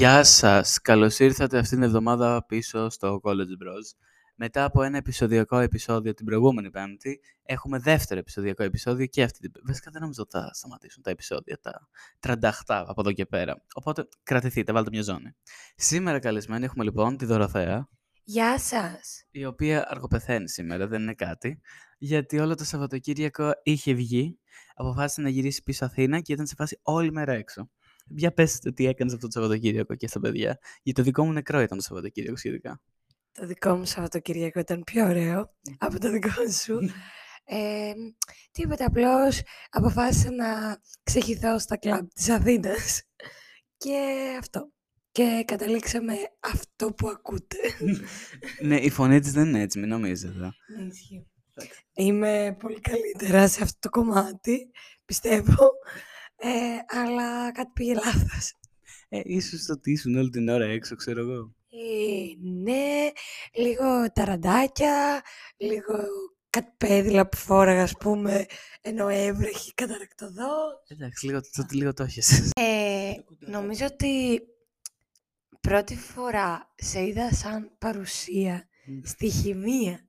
Γεια σας! Καλώς ήρθατε αυτήν την εβδομάδα πίσω στο College Bros. Μετά από ένα επεισοδιακό επεισόδιο την προηγούμενη Πέμπτη, έχουμε δεύτερο επεισοδιακό επεισόδιο και αυτή την. Βασικά δεν νομίζω ότι θα σταματήσουν τα επεισόδια, τα 38 από εδώ και πέρα. Οπότε κρατηθείτε, βάλτε μια ζώνη. Σήμερα καλεσμένοι έχουμε λοιπόν τη Δωροθέα, Γεια σας. η οποία αργοπεθαίνει σήμερα, δεν είναι κάτι, γιατί όλο το Σαββατοκύριακο είχε βγει, αποφάσισε να γυρίσει πίσω Αθήνα και ήταν σε φάση όλη μέρα έξω. Για πες τι έκανες αυτό το Σαββατοκύριακο και στα παιδιά, γιατί το δικό μου νεκρό ήταν το Σαββατοκύριακο σχετικά. Το δικό μου Σαββατοκυριακό ήταν πιο ωραίο από το δικό σου. Ε, τίποτα, απλώς αποφάσισα να ξεχυθώ στα κλαμπ της Αθήνας. Και αυτό. Και καταλήξαμε αυτό που ακούτε. ναι, η φωνή της δεν είναι έτσι, μην νομίζετε. Ναι, ισχύει. Είμαι πολύ καλύτερα σε αυτό το κομμάτι, πιστεύω. Ε, αλλά κάτι πήγε λάθος. Ε, ίσως το τίσουν όλη την ώρα έξω, ξέρω εγώ. Ε, ναι, λίγο ταραντάκια, λίγο κάτι πέδιλα που φόραγα, ας πούμε, ενώ έβρεχε καταρακτοδό. Εντάξει, λίγο, το, λίγο το έχεις. Ε, νομίζω ότι πρώτη φορά σε είδα σαν παρουσία στη χημεία,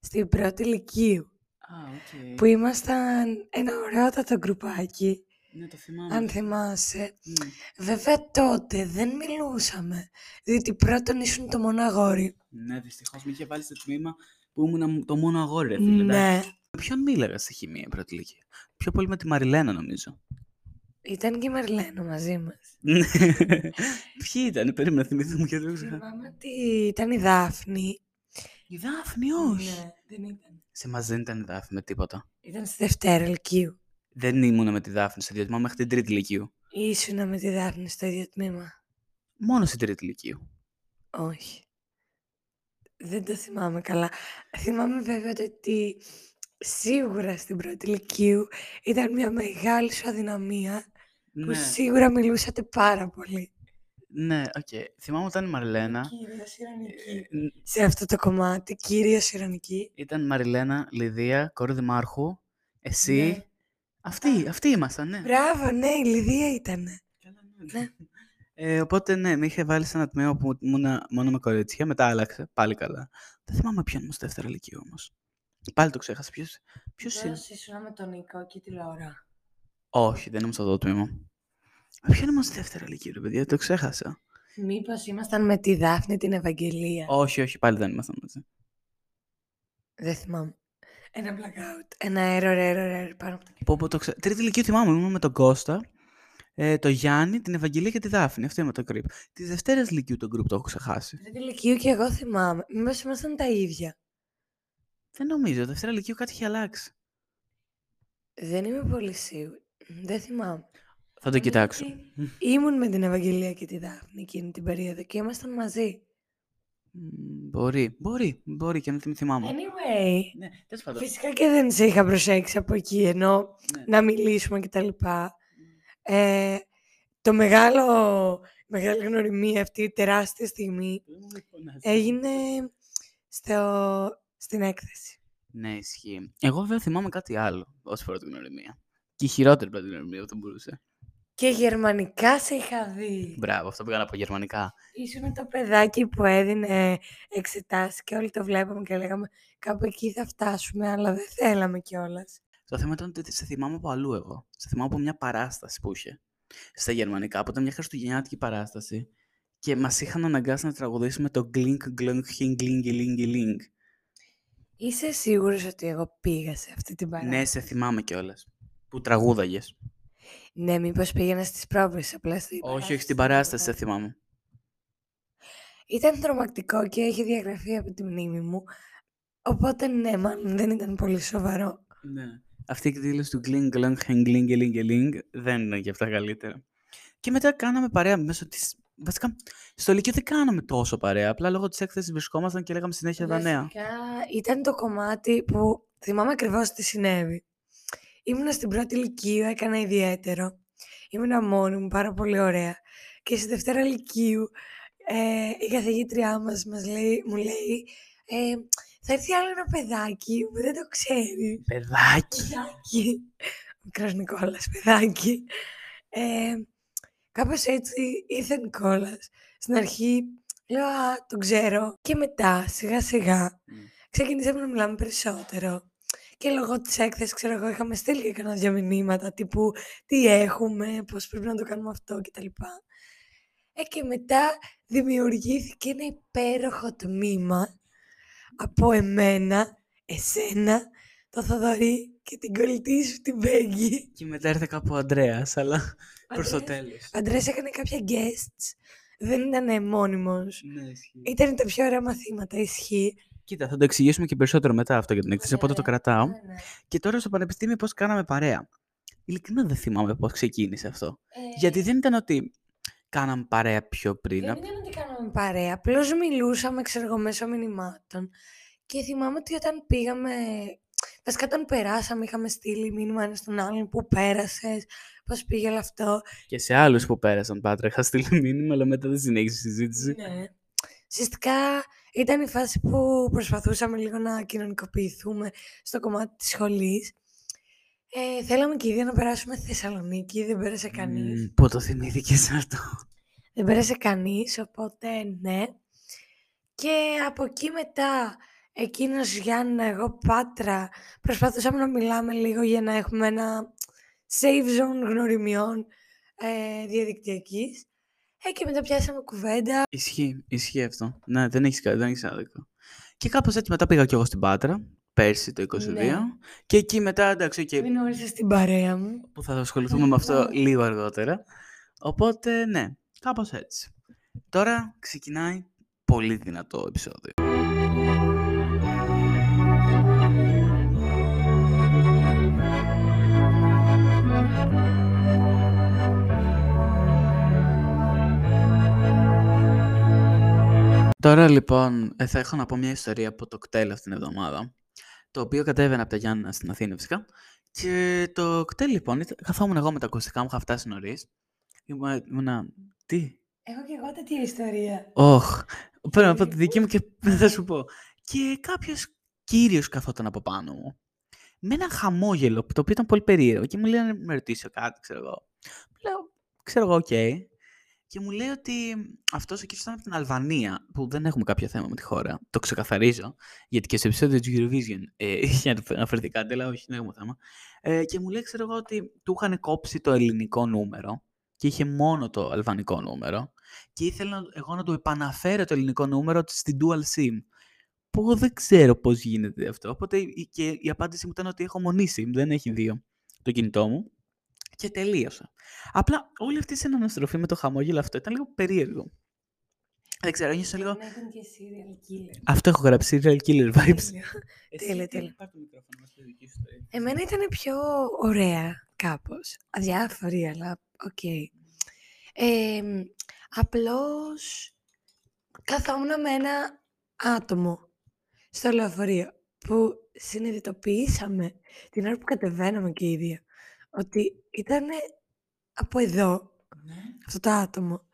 στην πρώτη λυκείου, Α, οκ. που ήμασταν ένα ωραιότατο γκρουπάκι, Ναι, το θυμάμαι. αν θυμάσαι. Μμ. Βέβαια τότε δεν μιλούσαμε, διότι πρώτον ήσουν το μόνο αγόρι. Ναι, δυστυχώς με είχε βάλει στο τμήμα που ήμουν το μόνο αγόρι, ρε φίλε. εντάξει. Ναι, Με ποιον μίλαγα στη χημεία πρώτη λυκείου; Πιο πολύ με τη Μαριλένα, νομίζω. ήταν και η Μαριλένα μαζί μας. Ναι. Ποιοι ήταν, περίμενε να θυμηθούμε και δεν ξεχά. Θυμάμαι ότι ήταν η Δάφνη. Η Δάφνη, όχι. Ναι, δεν ήταν. Σε μας δεν ήταν η Δάφνη με τίποτα. Ήταν στη Δευτέρα Λυκείου. Δεν ήμουνα με τη Δάφνη στο ίδιο τμήμα μέχρι την τρίτη ηλικίου. Ήσουνα με τη Δάφνη στο ίδιο τμήμα. Μόνο στην τρίτη ηλικίου. Όχι. Δεν το θυμάμαι καλά. Θυμάμαι βέβαια το ότι σίγουρα στην πρώτη Λυκείου ήταν μια μεγάλη σου αδυναμία που Ναι, σίγουρα μιλούσατε πάρα πολύ. ναι, οκ. Θυμάμαι όταν η Μαριλένα. Κυρίως ε, ειρωνική. ν- Σε αυτό το κομμάτι, κυρίως ειρωνική. Ήταν Μαριλένα, Λιδία, κόρη Δημάρχου, εσύ. Ναι. Αυτοί, αυτοί ήμασταν, ναι. Μπράβο, ναι, η Λιδία ήταν. Καλά, Ναι. Ε, οπότε ναι, με είχε βάλει σε ένα τμήμα που ήμουν μόνο με κορίτσια, μετά άλλαξε, πάλι καλά. Δεν θυμάμαι ποιον ήμουν στο δευτέρα λυκείου όμως. Πάλι το ξέχασα. Ποιος ποιος είναι; ήσουν με τον Νίκο και τη Λάουρα. Όχι, δεν ήμουν στο αυτό το τμήμα. Με ποιον ήμουν στο δεύτερο ηλικίου, ρε παιδιά, το ξέχασα. Μήπως ήμασταν με τη Δάφνη την Ευαγγελία; Όχι, όχι, πάλι δεν ήμασταν μαζί. Δεν θυμάμαι. Ένα blackout. Ένα error, error, error πάνω από το Πω, πω, το ξέ... Τρίτη ηλικίου θυμάμαι, ήμουν με τον Κώστα, ε, τον Γιάννη, την Ευαγγελία και τη Δάφνη. Αυτό είμαι το group. Τη Δευτέρα ηλικίου το group το έχω ξεχάσει. Τρίτη Λυκείου και εγώ θυμάμαι. Μήπως ήμασταν τα ίδια. Δεν νομίζω, Δευτέρα ηλικίου κάτι είχε αλλάξει. Δεν είμαι πολύ σίγουρη. Δεν θυμάμαι. Θα το κοιτάξω. Γιατί Ήμουν με την Ευαγγελία και τη Δάφνη εκείνη την περίοδο και ήμασταν μαζί. Μ, Μπορεί, μπορεί, μπορεί και να μην θυμάμαι. Anyway, Ναι, τέλος πάντων. φυσικά και δεν σε είχα προσέξει από εκεί ενώ Ναι. να μιλήσουμε κτλ. Ε, το μεγάλο, μεγάλη γνωριμία αυτή, η τεράστια στιγμή, έγινε στο, στην έκθεση. Ναι, ισχύει. Εγώ βέβαια θυμάμαι κάτι άλλο όσο φορά την γνωριμία. Και η χειρότερη πρώτη γνωριμία που θα μπορούσε. Και γερμανικά σε είχα δει. Μπράβο, αυτό πήγα να πω γερμανικά. Ήσουν το παιδάκι που έδινε εξετάσεις και όλοι το βλέπαμε και λέγαμε κάπου εκεί θα φτάσουμε, αλλά δεν θέλαμε κιόλας. Το θέμα ήταν ότι σε θυμάμαι από αλλού εγώ. Σε θυμάμαι από μια παράσταση που είχε στα γερμανικά, που ήταν μια χριστουγεννιάτικη παράσταση και μας είχαν αναγκάσει να τραγουδήσουμε το Glink Glunk Hing Ling Ling Ling. Είσαι σίγουρος ότι εγώ πήγα σε αυτή την παράσταση; Ναι, σε θυμάμαι κιόλας. Που τραγούδαγες. Ναι, μήπως πήγαινα στις πρόβες απλά στην Όχι, όχι, στην δεν παράσταση σε ήταν. θυμάμαι. Ήταν τρομακτικό και έχει διαγραφεί από τη μνήμη μου. Οπότε ναι, μάλλον δεν ήταν πολύ σοβαρό. Ναι. Αυτή η εκδήλωση του Gling Glong Hang Ling Ling Ling δεν είναι και αυτά καλύτερα. Και μετά κάναμε παρέα μέσω της. Βασικά, στο Λυκείο δεν κάναμε τόσο παρέα. Απλά λόγω της έκθεσης βρισκόμασταν και λέγαμε συνέχεια τα νέα. Βασικά, ήταν το κομμάτι που θυμάμαι ακριβώς τι συνέβη. Ήμουνα στην πρώτη ηλικίου, έκανα ιδιαίτερο. Ήμουνα μόνη μου, πάρα πολύ ωραία. Και στη Δευτέρα Λυκείου ε, η καθηγήτριά μας, μας λέει, μου λέει ε, θα έρθει άλλο ένα παιδάκι που δεν το ξέρει. Παιδάκι. Παιδάκι. Μικρός Νικόλας, παιδάκι. Ε, Κάπως έτσι ήρθε ο Νικόλας. Στην αρχή λέω «Α, τον ξέρω». Και μετά, σιγά σιγά, Μμ. ξεκινήσαμε να μιλάμε περισσότερο. Και λόγω της έκθεσης, ξέρω εγώ, είχαμε στείλει και κανένα δυο μηνύματα τύπου τι έχουμε, πώς πρέπει να το κάνουμε αυτό κτλ. Ε, και μετά δημιουργήθηκε ένα υπέροχο τμήμα από εμένα, εσένα, το Θοδωρή και την κολλητή σου την Πέγγι. Και μετά ήρθε κάπου ο Αντρέας, αλλά προς το Αντρέας- τέλος. Ο Αντρέας έκανε κάποια guests. Δεν ήταν μόνιμος. Ναι, ισχύει. Ήταν τα πιο ωραία μαθήματα, ισχύει. Κοίτα, θα το εξηγήσουμε και περισσότερο μετά αυτό για την έκθεση, οπότε το κρατάω. Ναι, ναι. Και τώρα στο πανεπιστήμιο πώς κάναμε παρέα. Ειλικρινά δεν θυμάμαι πώς ξεκίνησε αυτό. Ε, Γιατί δεν ήταν ότι κάναμε παρέα πιο πριν. Δεν ήταν ότι κάναμε παρέα, απλώς μιλούσαμε, ξέρω εγώ, μέσω μηνυμάτων. Και θυμάμαι ότι όταν πήγαμε, βασικά όταν περάσαμε, είχαμε στείλει μήνυμα ένας στον άλλον, πού πέρασες, πώς πήγε όλο αυτό. Και σε άλλους που πέρασαν, Πάτρα, είχα στείλει μήνυμα, αλλά μετά δεν συνέχισε η συζήτηση. Ναι. Ουσιαστικά ήταν η φάση που προσπαθούσαμε λίγο να κοινωνικοποιηθούμε στο κομμάτι της σχολής. Ε, θέλαμε και οι δύο να περάσουμε στη Θεσσαλονίκη, δεν πέρασε κανείς. Μμμ, Πού το θυμήθηκες αυτό. Δεν πέρασε κανείς, οπότε ναι. Και από εκεί μετά, εκείνος Γιάννα, εγώ Πάτρα, προσπαθούσαμε να μιλάμε λίγο για να έχουμε ένα safe zone γνωριμιών ε, διαδικτυακής. Ε, και μετά πιάσαμε κουβέντα. Ισχύει, ισχύει αυτό. Ναι, δεν έχεις, κα- δεν έχεις άδικο. Και κάπως έτσι μετά πήγα κι εγώ στην Πάτρα, πέρσι το 22. Ναι. Και εκεί μετά, εντάξει, και Γνώρισες την παρέα μου. που θα ασχοληθούμε με αυτό λίγο αργότερα. Οπότε, ναι, κάπως έτσι. Τώρα ξεκινάει πολύ δυνατό επεισόδιο. Τώρα λοιπόν ε, θα έχω να πω μια ιστορία από το κτέλ αυτήν την εβδομάδα. Το οποίο κατέβαινα από τα Γιάννα στην Αθήνα φυσικά. Και το ΚΤΕΛ λοιπόν, ήταν- καθόμουν εγώ με τα ακουστικά μου, είχα φτάσει νωρίς. Ήμουνα. Τι; Έχω και εγώ τέτοια ιστορία. Όχ. Πρέπει να πω τη δική μου και θα σου πω. Και κάποιος κύριος καθόταν από πάνω μου. Με ένα χαμόγελο, το οποίο ήταν πολύ περίεργο. Και μου λέει να σε ρωτήσω κάτι, ξέρω εγώ. Λέω, ξέρω εγώ, οκ. Και μου λέει ότι αυτός ο κύριος ήταν από την Αλβανία, που δεν έχουμε κάποιο θέμα με τη χώρα. Το ξεκαθαρίζω. Γιατί και στο επεισόδιο του Eurovision ε, είχε αναφερθεί κάτι, αλλά όχι, δεν έχουμε θέμα. Ε, και μου λέει, ξέρω εγώ, ότι του είχαν κόψει το ελληνικό νούμερο και είχε μόνο το αλβανικό νούμερο. Και ήθελα εγώ να του επαναφέρω το ελληνικό νούμερο στην dual SIM. Που εγώ δεν ξέρω πώς γίνεται αυτό. Οπότε η- και η απάντηση μου ήταν ότι έχω μονή SIM, δεν έχει δύο το κινητό μου. Και τελείωσα. Απλά όλη αυτή η συναναστροφή με το χαμόγελο αυτό ήταν λίγο περίεργο. Δεν ξέρω, νιώσα λίγο. Να ήταν και serial killer. Αυτό έχω γράψει, serial killer vibes. Τέλειο. Τέλεια, τέλεια. Πάρ' το μικρόφωνο, μας, το δική σου ιστορία. Εμένα ήταν πιο ωραία κάπως. Αδιάφορη, αλλά οκ. Ε, απλώς καθόμουν με ένα άτομο στο λεωφορείο που συνειδητοποιήσαμε την ώρα που κατεβαίναμε και οι δύο ότι ήταν από εδώ Ναι. αυτό το άτομο.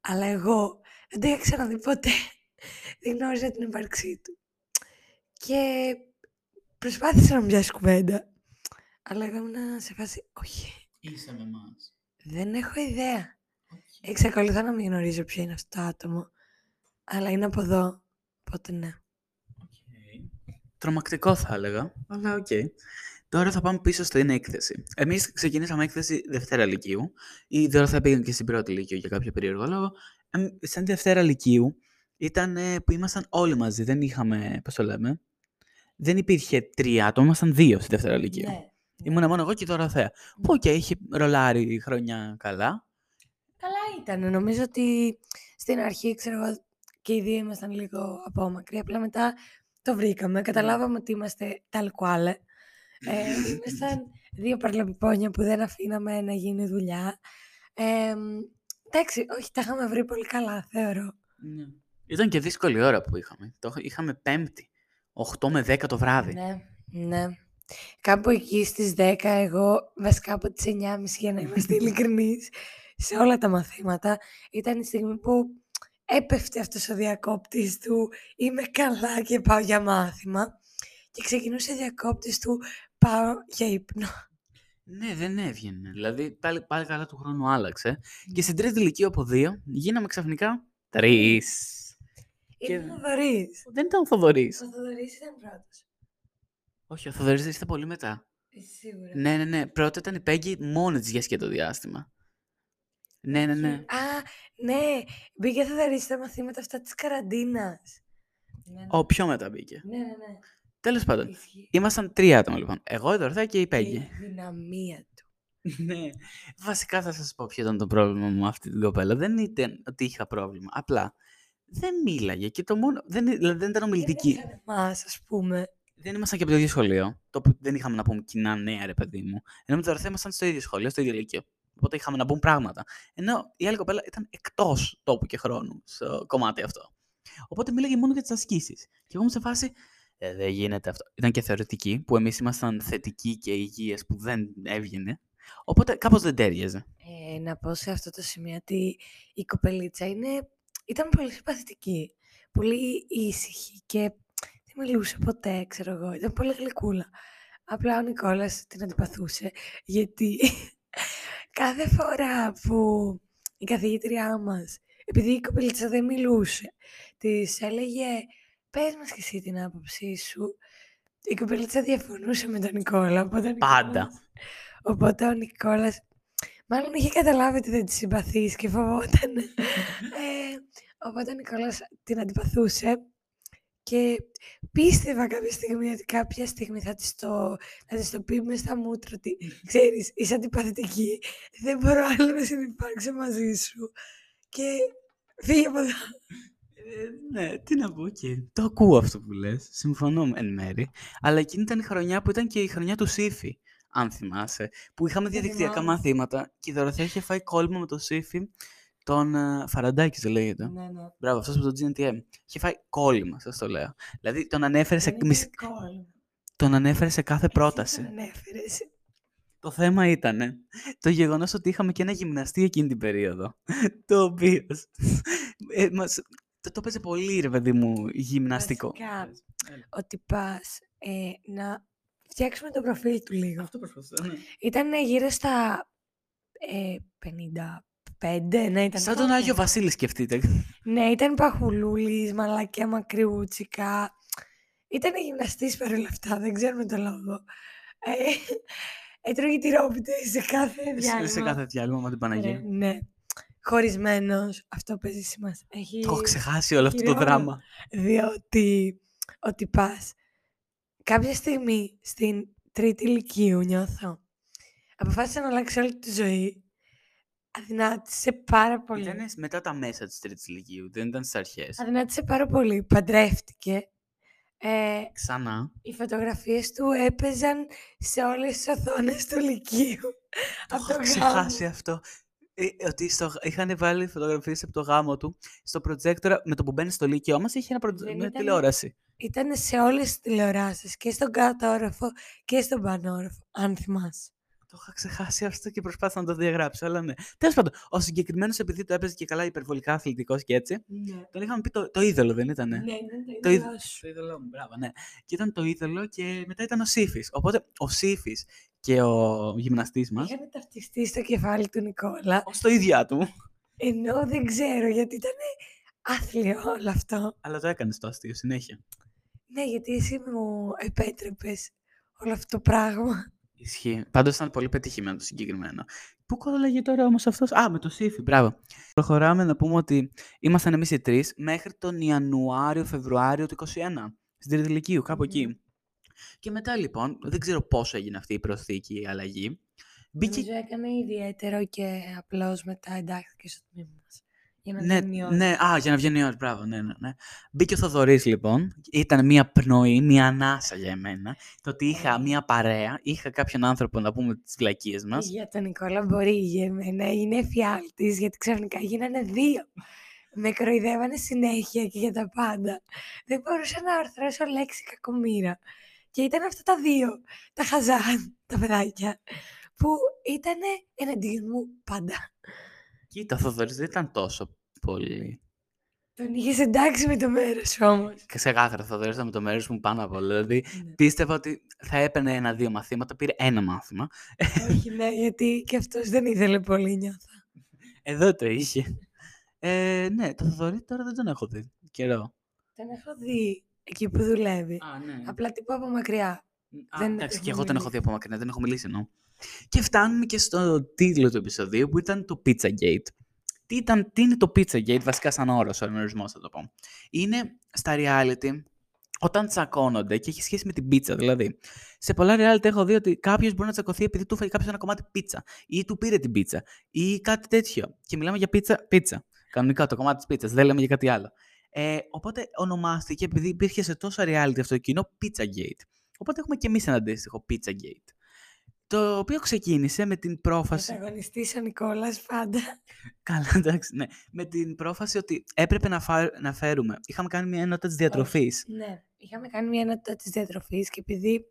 Αλλά εγώ δεν το είχα ξαναδεί ποτέ. Δεν γνώριζα την ύπαρξή του. Και προσπάθησα να μου πιάσει κουβέντα. Αλλά εγώ ήμουν σε φάση, όχι, Είσαι με εμάς. δεν έχω ιδέα. Οκ. Εξακολουθώ να μην γνωρίζω ποιο είναι αυτό το άτομο. Αλλά είναι από εδώ, οπότε ναι. Οκ. Τρομακτικό θα έλεγα, αλλά οκ. Τώρα θα πάμε πίσω στην έκθεση. Εμείς ξεκινήσαμε έκθεση Δευτέρα Λυκείου. Οι τώρα θα πήγαν και στην πρώτη Λυκείου για κάποιο περίεργο λόγο. Εμ, Σαν Δευτέρα Λυκείου ήταν ε, που ήμασταν όλοι μαζί. Δεν είχαμε, πώς το λέμε, δεν υπήρχε τρία άτομα, ήμασταν δύο στη Δευτέρα Λυκείου. Ναι. Ήμουνα μόνο εγώ και η Δωροθέα. Που οκ, είχε ρολάρει η χρονιά καλά. Καλά ήταν. Νομίζω ότι στην αρχή, ξέρω εγώ, και οι δύο ήμασταν λίγο απόμακροι. Απλά μετά το βρήκαμε. Καταλάβαμε ότι είμαστε tal quale. Ε, ήμασταν δύο παρλαπιπόνια που δεν αφήναμε να γίνει δουλειά. Ε, εντάξει, όχι, τα είχαμε βρει πολύ καλά, θεωρώ. Ναι. Ήταν και δύσκολη ώρα που είχαμε. Το είχα- είχαμε πέμπτη. 8 με 10 το βράδυ. Ναι, ναι. Κάπου εκεί στις 10 εγώ, βασικά από τις 9.30 για να είμαστε ειλικρινείς, σε όλα τα μαθήματα, ήταν η στιγμή που έπεφτε αυτός ο διακόπτης του «Είμαι καλά και πάω για μάθημα» και ξεκινούσε ο διακόπτης του «Πάω για ύπνο». Ναι, δεν έβγαινε. Δηλαδή πάλι, πάλι καλά του χρόνου άλλαξε. Και στην τρίτη ηλικία από δύο γίναμε ξαφνικά τρεις. Και- Ήταν ο Θοδωρής. Δεν ήταν ο Θοδωρής. Ο Θοδωρής ήταν πρώτος. Όχι, ο Θοδωρής ήρθε πολύ μετά. Είσαι σίγουρα. Ναι, ναι, ναι. Πρώτα ήταν η Πέγγι μόνη της για σκέτο διάστημα. Ναι, ναι, ναι. Α, ναι. Μπήκε ο Θοδωρής στα μαθήματα αυτά της καραντίνας. Ναι, ναι. Ο πιο μετά μπήκε. Ναι, ναι, ναι. Τέλος πάντων. Ισχύει. Ήμασταν τρία άτομα λοιπόν. Εγώ, η Δωρθέα και η Η Πέγγι. δυναμία του. ναι. Βασικά θα σας πω ποιο ήταν το πρόβλημα μου με αυτή την κοπέλα. Δεν ήταν ότι είχα πρόβλημα. Απλά δεν μίλαγε και το μόνο. Δεν, δηλαδή, δεν ήταν ομιλητική. Δεν εμάς, ας πούμε. δεν ήμασταν και από το ίδιο σχολείο. Το που δεν είχαμε να πούμε κοινά νέα, ρε παιδί μου. Ενώ με το Δωρθέα ήμασταν στο ίδιο σχολείο, στο ίδιο λύκειο. Οπότε είχαμε να πούμε πράγματα. Ενώ η άλλη κοπέλα ήταν εκτός τόπου και χρόνου στο κομμάτι αυτό. Οπότε μίλαγε μόνο για τις ασκήσεις. Και εγώ ήμουν σε φάση. Ε, δεν γίνεται αυτό. Ήταν και θεωρητική, που εμείς ήμασταν θετικοί και υγιείς που δεν έβγαινε. Οπότε κάπως δεν τέριαζε. Ε, να πω σε αυτό το σημείο ότι η κοπελίτσα είναι, ήταν πολύ συμπαθητική. Πολύ ήσυχη και δεν μιλούσε ποτέ, ξέρω εγώ. Ήταν πολύ γλυκούλα. Απλά ο Νικόλας την αντιπαθούσε, γιατί κάθε φορά που η καθηγήτριά μας, επειδή η κοπελίτσα δεν μιλούσε, της έλεγε «Πες μας και εσύ την άποψή σου». Η κοπελίτσα διαφωνούσε με τον Νικόλα. Οπότε ο Πάντα. Νικόλας- Οπότε ο Νικόλας μάλλον είχε καταλάβει ότι δεν τη συμπαθείς και φοβόταν. ε, οπότε ο Νικόλας την αντιπαθούσε και πίστευα κάποια στιγμή ότι κάποια στιγμή θα της το, θα της το πει μες στα μούτρα ότι ξέρεις, είσαι αντιπαθητική, δεν μπορώ άλλο να συνεπάρξω μαζί σου και φύγε από εδώ. Ε, ναι, τι να πω και. Το ακούω αυτό που λες. Συμφωνώ εν μέρη. Αλλά εκείνη ήταν η χρονιά που ήταν και η χρονιά του Σύφη, αν θυμάσαι. Που είχαμε Δεν διαδικτυακά θυμάμαι. μαθήματα και η Δωροθέα είχε φάει κόλλημα με το Σύφη τον uh, Φαραντάκης, δεν λέγεται. Ναι, ναι. Μπράβο, αυτός από το GNTM. Είχε φάει κόλλημα, σας το λέω. Δηλαδή τον ανέφερε, σε, Δεν μισ- ήταν κόλλημα. τον ανέφερε σε κάθε Εσύ πρόταση. τον ανέφερες. Το θέμα ήταν το γεγονός ότι είχαμε και ένα γυμναστή εκείνη την περίοδο. το οποίος. Ε, μας, το, το παίζει πολύ, ρε παιδί μου, γυμναστικό. Βασικά, ότι πας ε, να φτιάξουμε το προφίλ του λίγο. Αυτό προσπαθώ. Ναι. Ήταν γύρω στα ε, 55, ναι, ήταν. Σαν τον τότε. Άγιο Βασίλη, σκεφτείτε. Ναι, ήταν παχουλούλης, μαλακιά μακριούτσικα. Ήταν γυμναστής παρόλα αυτά, δεν ξέρουμε το λόγο. Ε, έτρωγε τυρόπιτες σε κάθε Σε, διάλειμμα. σε κάθε διάλειμμα με την Παναγία. Ναι, ναι. Χωρισμένος, αυτό παίζει σημασία. Έχει... Το έχω ξεχάσει όλο αυτό το Χειρότερο. δράμα. διότι ότι πας κάποια στιγμή στην τρίτη ηλικίου νιώθω αποφάσισε να αλλάξει όλη τη ζωή αδυνάτησε πάρα πολύ Ήταν μετά τα μέσα της τρίτης ηλικίου, δεν ήταν στις αρχές. αδυνάτησε πάρα πολύ παντρεύτηκε ε, Ξανά. οι φωτογραφίες του έπαιζαν σε όλες τις οθόνες του Λυκείου. Το Από έχω το ξεχάσει γάμο. αυτό. Ε, ότι στο, είχαν βάλει φωτογραφίες από το γάμο του στο προτζέκτορα με το που μπαίνει στο Λύκειό μα είχε ένα προτζ... Δεν μια ήταν- τηλεόραση. Ήταν σε όλες τις τηλεοράσεις και στον κάτω όροφο και στον πάνω όροφο, αν θυμάσαι. Το είχα ξεχάσει αυτό και προσπάθησα να το διαγράψω, αλλά ναι. Τέλος πάντων, ο συγκεκριμένος επειδή το έπαιζε και καλά υπερβολικά αθλητικός και έτσι, Ναι, τον είχαμε πει το, το είδωλο, δεν ήταν. ναι, ήταν Το το είδ- είδωλό σου. Το είδωλό μου, μπράβο, ναι. Και ήταν το είδωλο και μετά ήταν ο Σύφης. Οπότε ο Σύφης και ο γυμναστής μα, Είχαν ταυτιστεί στο κεφάλι του Νικόλα, ως το ίδια του, ενώ δεν ξέρω γιατί ήταν άθλιο όλο αυτό. αλλά το έκανες το αστείο συνέχεια. Ναι, γιατί εσύ μου επέτρεπες όλο αυτό το πράγμα. Ισχύει. Πάντως ήταν πολύ πετυχημένο το συγκεκριμένο. Πού κόλλαγε τώρα όμως αυτός; Α, με το Σύφη, μπράβο. Προχωράμε να πούμε ότι ήμασταν εμείς οι τρεις μέχρι τον Ιανουάριο-Φεβρουάριο του 2021. Στην τρίτη ηλικίου, κάπου εκεί. Και μετά λοιπόν, δεν ξέρω πόσο έγινε αυτή η προσθήκη, η αλλαγή. Μπήκε. Νομίζω έκανε ιδιαίτερο και απλώς μετά εντάχθηκε στο τμήμα μας. Για να Ναι, βγαίνει η ώρα. ναι, α, για να βγαίνει η ώρα, μπράβο, ναι, ναι, ναι. Μπήκε ο Θοδωρής λοιπόν, ήταν μια πνοή, μια ανάσα για εμένα, το ότι είχα μια παρέα, είχα κάποιον άνθρωπο να πούμε τις βλακίες μας. Για τον Νικόλα μπορεί για εμένα είναι εφιάλτης, γιατί ξαφνικά γίνανε δύο. Με κροϊδεύανε συνέχεια και για τα πάντα. Δεν μπορούσα να αρθρώσω λέξη κακομήρα. Και ήταν αυτά τα δύο, τα χαζά, τα παιδάκια, που ήταν εναντίον μου πάντα. Κοίτα, ο Θοδωρής δεν ήταν τόσο πολύ. Τον είχες εντάξει με το μέρος όμως. Ξεκάθαρα θα δώσω με το μέρος μου πάνω από όλα. Δηλαδή, Ναι. πίστευα ότι θα έπαιρνε ένα-δύο μαθήματα, πήρε ένα μάθημα. Όχι, ναι, γιατί και αυτός δεν ήθελε πολύ, νιώθα. Εδώ το είχε. Ε, ναι, το Θοδωρή τώρα δεν τον έχω δει. Καιρό. Τον έχω δει εκεί που δουλεύει. Α, ναι. Απλά τύπου από μακριά. Α, δεν εντάξει, και έχουμε εγώ τον έχω μιλήσει. δει από μακριά, δεν έχω μιλήσει εννοώ. Και φτάνουμε και στο τίτλο του επεισοδίου που ήταν το Pizzagate. Τι, ήταν, τι είναι το Pizzagate, βασικά σαν όρος, ο ενορισμός θα το πω. Είναι στα reality όταν τσακώνονται και έχει σχέση με την πίτσα. Δηλαδή, σε πολλά reality έχω δει ότι κάποιος μπορεί να τσακωθεί επειδή του φάει κάποιος ένα κομμάτι πίτσα ή του πήρε την πίτσα ή κάτι τέτοιο. Και μιλάμε για πίτσα, πίτσα. Κανονικά το κομμάτι της πίτσας, δεν λέμε για κάτι άλλο. Ε, οπότε ονομάστηκε επειδή υπήρχε σε τόσο reality αυτό το κοινό Pizzagate. Οπότε έχουμε και εμείς ένα αντίστοιχο Pizzagate. Το οποίο ξεκίνησε με την πρόφαση. Πρωταγωνιστής ο Νικόλας πάντα. Καλά, εντάξει, ναι. Με την πρόφαση ότι έπρεπε να, φά- να φέρουμε. Είχαμε κάνει μια ενότητα της διατροφής. Ναι, είχαμε κάνει μια ενότητα της διατροφής και επειδή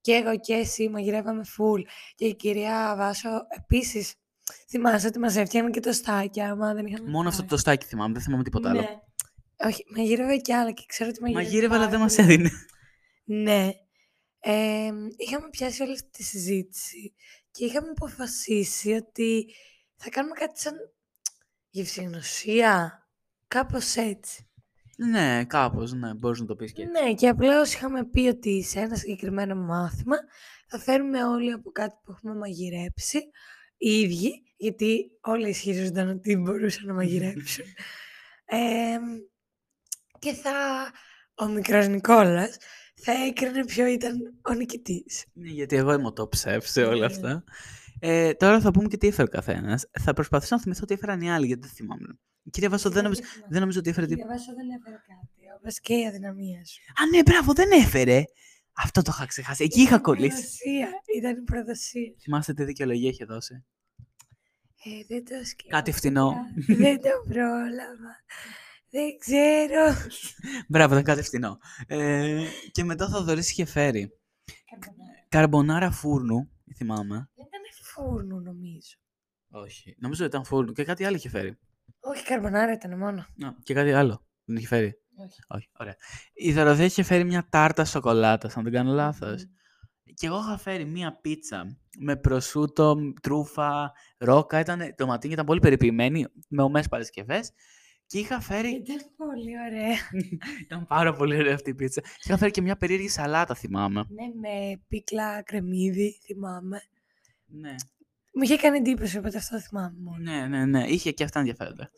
και εγώ και εσύ μαγειρεύαμε full και η κυρία Βάσο επίσης θυμάσαι ότι μας έφτιαχνε και το στάκι άμα δεν είχαμε Μόνο αυτό φάει. το στάκι θυμάμαι, δεν θυμάμαι τίποτα άλλο. Ναι. Όχι, μαγείρευε κι άλλα και ξέρω ότι μαγείρευε Μαγείρευε, αλλά πάρα δεν μας πολύ. έδινε. Ναι. Ε, είχαμε πιάσει όλη αυτή τη συζήτηση και είχαμε αποφασίσει ότι θα κάνουμε κάτι σαν γευσηγνωσία. Κάπως έτσι. ναι, κάπως, ναι, μπορείς να το πεις και έτσι. Ναι, και απλώς είχαμε πει ότι σε ένα συγκεκριμένο μάθημα θα φέρουμε όλοι από κάτι που έχουμε μαγειρέψει, οι ίδιοι, γιατί όλοι ισχυρίζονταν ότι μπορούσαν να μαγειρέψουν. Ε, και θα, ο μικρός Νικόλας θα έκρινε ποιο ήταν ο νικητής. Ναι, γιατί εγώ είμαι ο top chef σε όλα Ναι. αυτά. Ε, τώρα θα πούμε και τι έφερε ο καθένας. Θα προσπαθήσω να θυμηθώ τι έφεραν οι άλλοι, γιατί δεν θυμάμαι. Κυρία Βάσο, δεν, νομίζω, δεν νομίζω ότι έφερε Η τίποτα. Βάσο δεν έφερε κάτι, όπως και η αδυναμία σου. Α, ναι, μπράβο, δεν έφερε. Αυτό το είχα ξεχάσει. Εκεί είχα Ήταν η κολλήσει. προδοσία, Ήταν η προδοσία. Θυμάστε τι δικαιολογία είχε δώσει; Ε, δεν το σκέφτηκα. Κάτι φτηνό. δεν το πρόλαβα. Δεν ξέρω. Μπράβο, ήταν κάτι φτηνό. Ε, και μετά θα δωρήσει είχε φέρει. Καρμπονάρα φούρνου, θυμάμαι. Δεν ήταν φούρνου νομίζω. Όχι. Νομίζω ότι ήταν φούρνου. Και κάτι άλλο είχε φέρει. Όχι, καρμπονάρα ήταν μόνο. Α, και κάτι άλλο. Δεν είχε φέρει. Όχι. Όχι, ωραία. Η Δωροθέα είχε φέρει μια τάρτα σοκολάτας, αν δεν κάνω λάθος. Και εγώ είχα φέρει μια πίτσα με προσούτο, τρούφα, ρόκα. Ήταν, το ματίνι ήταν πολύ περιποιημένη, με ομές παρασκευές. Και είχα φέρει... Ήταν πολύ ωραία. ήταν πάρα πολύ ωραία αυτή η πίτσα. Και είχα φέρει και μια περίεργη σαλάτα, θυμάμαι. ναι, με πίκλα κρεμμύδι, θυμάμαι. Ναι. Μου είχε κάνει εντύπωση, οπότε αυτό θυμάμαι μόνο. Ναι, ναι, ναι. Είχε και αυτά ενδιαφέροντα.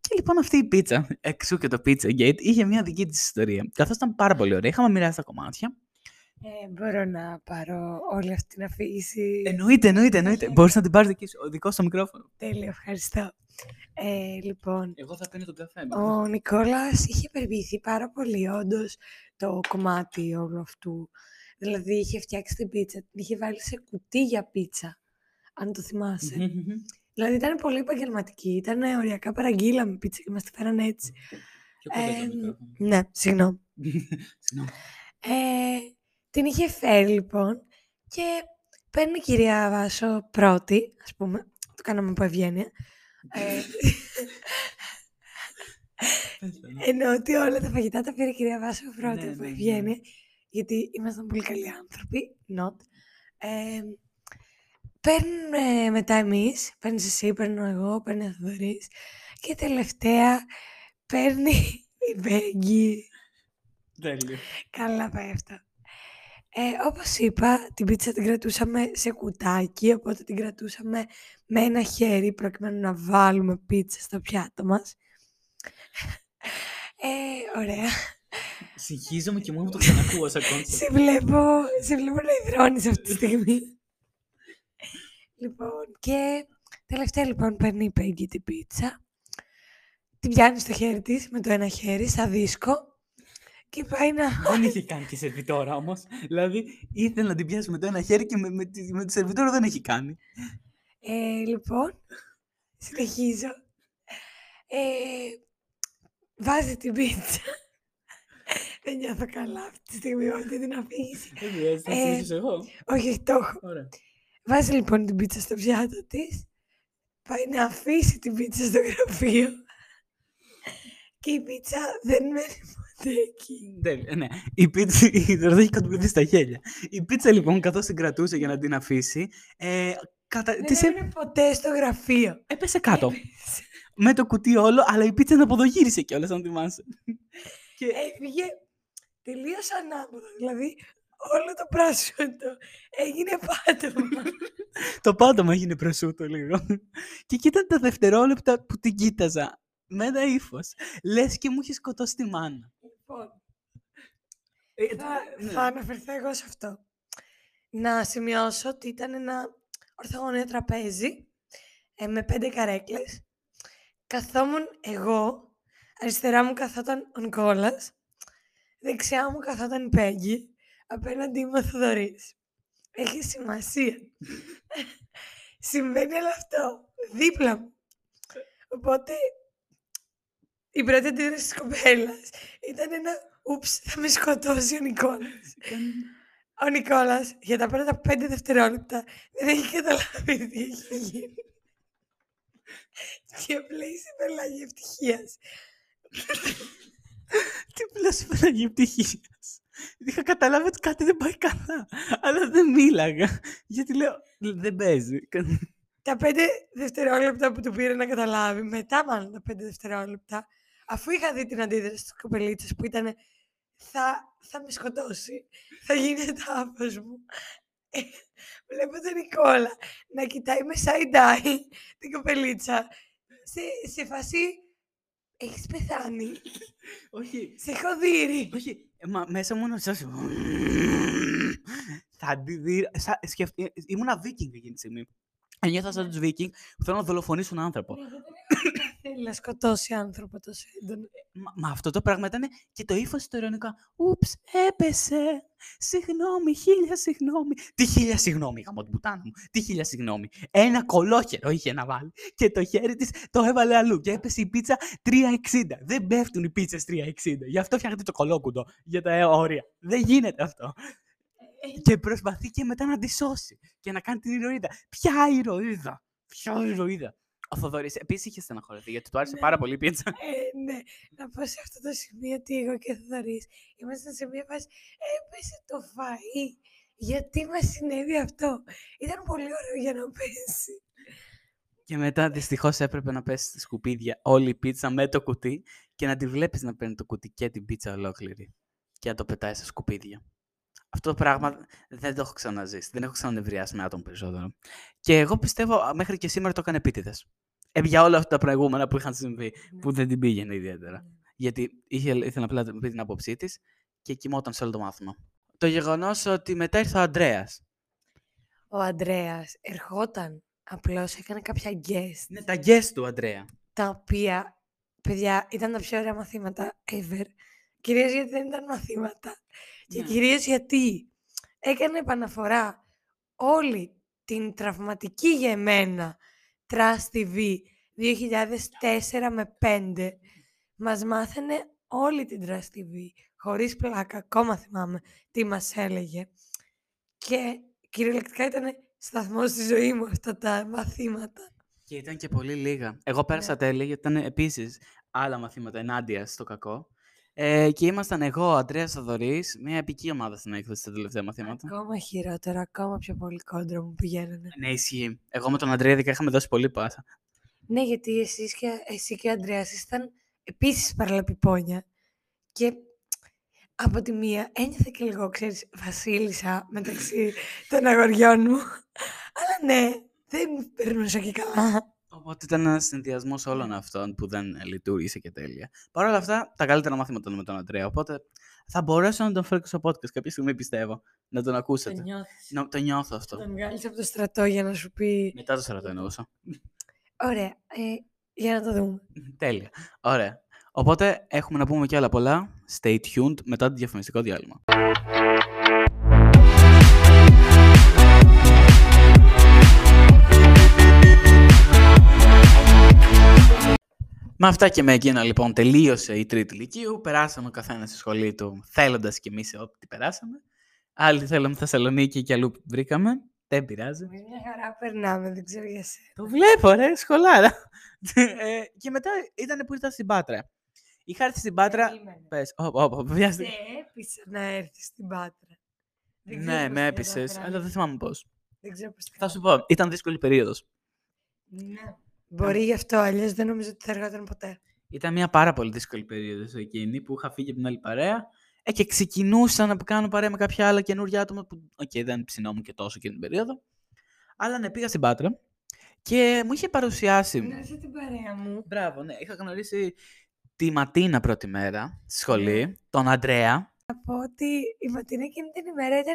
Και λοιπόν αυτή η πίτσα, εξού και το Pizzagate, είχε μια δική της ιστορία. Καθώς ήταν πάρα πολύ ωραία. Είχαμε μοιράσει τα κομμάτια. Ε, μπορώ να πάρω όλη αυτή την αφήγηση. Εννοείται, εννοείται, εννοείται. Έχει. Μπορείς να την πάρεις δική σου, ο δικός σου μικρόφωνο. Τέλεια, ευχαριστώ. Ε, λοιπόν, Εγώ θα πίνω τον καφέ μου. ο Νικόλας είχε περιποιηθεί πάρα πολύ όντως το κομμάτι όλου αυτού. Δηλαδή είχε φτιάξει την πίτσα, την είχε βάλει σε κουτί για πίτσα, αν το θυμάσαι. δηλαδή ήταν πολύ επαγγελματική, ήταν οριακά παραγγείλαμε πίτσα και μας τη φέραν έτσι. Πιο κοντά το Ε, μικρόφωνο. ναι, συγγνώμη. Συγγνώμη. Ε, την είχε φέρει λοιπόν και παίρνει η κυρία Βάσο πρώτη, ας πούμε, το κάναμε από ευγένεια. Ε, Πες το, ναι. Ενώ ότι όλα τα φαγητά τα πήρε η κυρία Βάσο πρώτη Ναι, από ναι, ναι. ευγένεια, γιατί ήμασταν πολύ καλοί άνθρωποι, not. Ε, παίρνουμε μετά εμείς, παίρνεις εσύ, παίρνω εγώ, παίρνει ο Θοδωρής και τελευταία παίρνει η Μπέγκη. Τέλειο. Καλά πάει αυτό. Ε, όπως είπα, την πίτσα την κρατούσαμε σε κουτάκι, οπότε την κρατούσαμε με ένα χέρι προκειμένου να βάλουμε πίτσα στο πιάτο μας. Ε, ωραία. Συγχύζομαι και μόνο που το ξανακούω σαν concept. σε, βλέπω, σε βλέπω να ιδρώνεις αυτή τη στιγμή. λοιπόν, και τελευταία λοιπόν παίρνει η Πέγγι την πίτσα. Την πιάνει στο χέρι της με το ένα χέρι, σαν δίσκο. Και πάει να... Δεν είχε κάνει και σερβιτόρα όμως. Δηλαδή ήθελε να την πιάσει με το ένα χέρι και με, με, τη, με τη σερβιτόρα δεν έχει κάνει. Ε, λοιπόν, συνεχίζω. Ε, βάζει την πίτσα. Δεν νιώθω καλά αυτή τη στιγμή ότι την αφήσει. Δεν πειράζει, θα Ε, συνεχίσω εγώ. Όχι, όχι, το έχω. Ωραία. Βάζει λοιπόν την πίτσα στο πιάτο της. Πάει να αφήσει την πίτσα στο γραφείο. και η πίτσα δεν μένει ποτέ εκεί. Τέλεια, ναι. Η πίτσα. Η Δωροδό έχει κατουμπηθεί στα χέρια. Η πίτσα λοιπόν, καθώς την κρατούσε για να την αφήσει, ε, κατα... Δεν της έ- έμεινε ποτέ στο γραφείο. έπεσε κάτω. Έπεσε. με το κουτί όλο, αλλά η πίτσα αναποδογύρισε κιόλας, αν θυμάσαι. και Έφυγε τελείως ανάποδα. Δηλαδή όλο το πράσινο έγινε πάτωμα. το πάτωμα έγινε προσούτο λίγο. και κοίτα τα δευτερόλεπτα που την κοίταζα. Με ένα ύφος. Λες και μου είχε σκοτώσει τη μάνα. Λοιπόν, Ε, θα, ναι. θα αναφερθώ εγώ σε αυτό. Να σημειώσω ότι ήταν ένα ορθογωνίο τραπέζι ε, με πέντε καρέκλες. Καθόμουν εγώ, αριστερά μου καθόταν ο Νικόλας, δεξιά μου καθόταν η Πέγγι, απέναντι μου ο Θοδωρής. Έχει σημασία. Συμβαίνει όλο αυτό δίπλα μου. Οπότε η πρώτη αντίδραση της κοπέλας ήταν ένα «Ούψ, θα με σκοτώσει ο Νικόλας». Ο Νικόλας για τα πρώτα πέντε δευτερόλεπτα δεν έχει καταλάβει τι έχει γίνει. Και πλέει σε πελάγη ευτυχίας. Τι πλέον Παναγία ευτυχίας. Είχα καταλάβει ότι κάτι δεν πάει καλά. Αλλά δεν μίλαγα. Γιατί λέω, δεν παίζει. Τα πέντε δευτερόλεπτα που του πήρε να καταλάβει, μετά μάλλον τα πέντε δευτερόλεπτα, αφού είχα δει την αντίδραση της κοπελίτσας που ήταν θα, θα με σκοτώσει, θα γίνει τάφος μου. Ε, Βλέπω τον Νικόλα να κοιτάει με side-eye την κοπελίτσα σε, σε φάση έχεις πεθάνει, Όχι, σε έχω δει. όχι. ε, Μα μέσα μου να σας... Θα αντιδείρω... Σκεφτεί... Ήμουνα βίκινγκ εκείνη τη στιγμή. Νιώθα σαν τους βίκινγκ που θέλουν να δολοφονήσουν άνθρωπο. Θέλει να σκοτώσει άνθρωπο τόσο έντονα. Μα, μα αυτό το πράγμα ήταν και το ύφος το ειρωνικά. Ούψ, έπεσε. Συγγνώμη, χίλια συγγνώμη. Τι χίλια συγγνώμη, γαμώ την πουτάνα μου. Τι χίλια συγγνώμη. Ένα κολόχερο είχε να βάλει. Και το χέρι της το έβαλε αλλού. Και έπεσε η πίτσα 3,60. Δεν πέφτουν οι πίτσες 3,60. Γι' αυτό φτιάχνετε το κολόκουντο για τα ε, όρια. Δεν γίνεται αυτό. Και προσπαθεί και μετά να τη σώσει και να κάνει την ηρωίδα. Ποια ηρωίδα; Ποια ηρωίδα; Ο Θοδωρής επίσης είχε στεναχωρηθεί γιατί του άρεσε Ναι. πάρα πολύ η πίτσα. Ε, ναι, να πω σε αυτό το σημείο ότι εγώ και ο Θοδωρής ήμασταν σε μια φάση έπεσε το φαΐ. Γιατί μας συνέβη αυτό; Ήταν πολύ ωραίο για να πέσει. Και μετά δυστυχώς έπρεπε να πέσει στη σκουπίδια όλη η πίτσα με το κουτί και να τη βλέπεις να παίρνει το κουτί και την πίτσα ολόκληρη. Και να το πετάει στα σκουπίδια. Αυτό το πράγμα δεν το έχω ξαναζήσει. Δεν έχω ξανανευριάσει με άτομο περισσότερο. Και εγώ πιστεύω α, μέχρι και σήμερα το έκανε επίτηδες. Ε, για όλα αυτά τα προηγούμενα που είχαν συμβεί, που δεν την πήγαινε ιδιαίτερα. Γιατί είχε, ήθελε απλά να πει την άποψή της και κοιμόταν σε όλο το μάθημα. Το γεγονός ότι μετά ήρθε ο Αντρέα. Ο Ανδρέας ερχόταν, απλώς έκανε κάποια guest, Είναι τα guest του Αντρέα. τα οποία, παιδιά, ήταν τα πιο ωραία μαθήματα ever. Κυρίως γιατί δεν ήταν μαθήματα. Και Ναι. κυρίως γιατί έκανε επαναφορά όλη την τραυματική για εμένα Trust TV 2004 με 5. Μας μάθαινε όλη την Trust TV, χωρίς πλάκα, ακόμα θυμάμαι τι μας έλεγε. Και κυριολεκτικά ήταν σταθμός στη ζωή μου αυτά τα μαθήματα. Και ήταν και πολύ λίγα. Εγώ πέρασα Ναι. τέλεια γιατί ήταν επίσης άλλα μαθήματα ενάντια στο κακό. Ε, και ήμασταν εγώ, ο Αντρέας Θοδωρής, μια επική ομάδα στην έκθεση στα τελευταία μαθήματα. Ακόμα χειρότερα, ακόμα πιο πολύ κόντρα μου πηγαίνανε. Ναι, ισχύει. Εγώ με τον Αντρέα ειδικά είχαμε δώσει πολύ πάσα. Ναι, γιατί εσείς και, εσύ και ο Ανδρέας ήσταν επίσης παραλαπιπόνια και από τη μία ένιωθα και λίγο, ξέρεις, βασίλισσα μεταξύ των αγοριών μου. Αλλά ναι, δεν περνούσα και καλά. Οπότε ήταν ένας συνδυασμός όλων αυτών που δεν ε, λειτουργήσε και τέλεια. Παρ' όλα αυτά, τα καλύτερα μαθήματα ήταν με τον Αντρέα. Οπότε θα μπορέσω να τον φέρω και στο podcast κάποια στιγμή, πιστεύω. Να τον Το ακούσετε. νιώθεις. Να, το νιώθω αυτό. Τον βγάλεις από το στρατό για να σου πει Μετά το στρατό εννοούσα. Ωραία, ε, για να το δούμε. Τέλεια. Ωραία. Οπότε έχουμε να πούμε κι άλλα πολλά. Stay tuned μετά το διαφημιστικό διάλειμμα. Με αυτά και με εκείνα λοιπόν τελείωσε η τρίτη ηλικίου. Περάσαμε ο καθένας στη σχολή του θέλοντας κι εμείς ό,τι περάσαμε. Άλλοι θέλαμε Θεσσαλονίκη και αλλού βρήκαμε. Δεν πειράζει. Με μια χαρά περνάμε, δεν ξέρω για σένα. Το βλέπω, ρε, σχολάρα. ε, και μετά ήταν που ήρθα στην Πάτρα. Είχα έρθει στην Πάτρα. Περίμενε. Πες, όπα, όπα, βιάστηκα. Σε έπεισα να έρθεις στην Πάτρα. Δεν ξέρω Ναι, πώς με τα έπεισε, κατάφερα. αλλά δεν θυμάμαι πώς. Δεν ξέρω πώς τα Θα σου πω, ήταν δύσκολη περίοδος. Ναι. Μπορεί γι' αυτό, αλλιώς δεν νομίζω ότι θα ερχόταν ποτέ. Ήταν μια πάρα πολύ δύσκολη περίοδος εκείνη που είχα φύγει από την άλλη παρέα ε, και ξεκινούσα να κάνω παρέα με κάποια άλλα καινούργια άτομα που, οκ, δεν ψηνόμουν και τόσο εκείνη την περίοδο. Αλλά ναι, πήγα στην Πάτρα και μου είχε παρουσιάσει. Γνώρισα την παρέα μου. Μπράβο, ναι. Είχα γνωρίσει τη Ματίνα πρώτη μέρα στη σχολή, Ναι. τον Αντρέα. Να πω ότι η Ματίνα εκείνη την ημέρα ήταν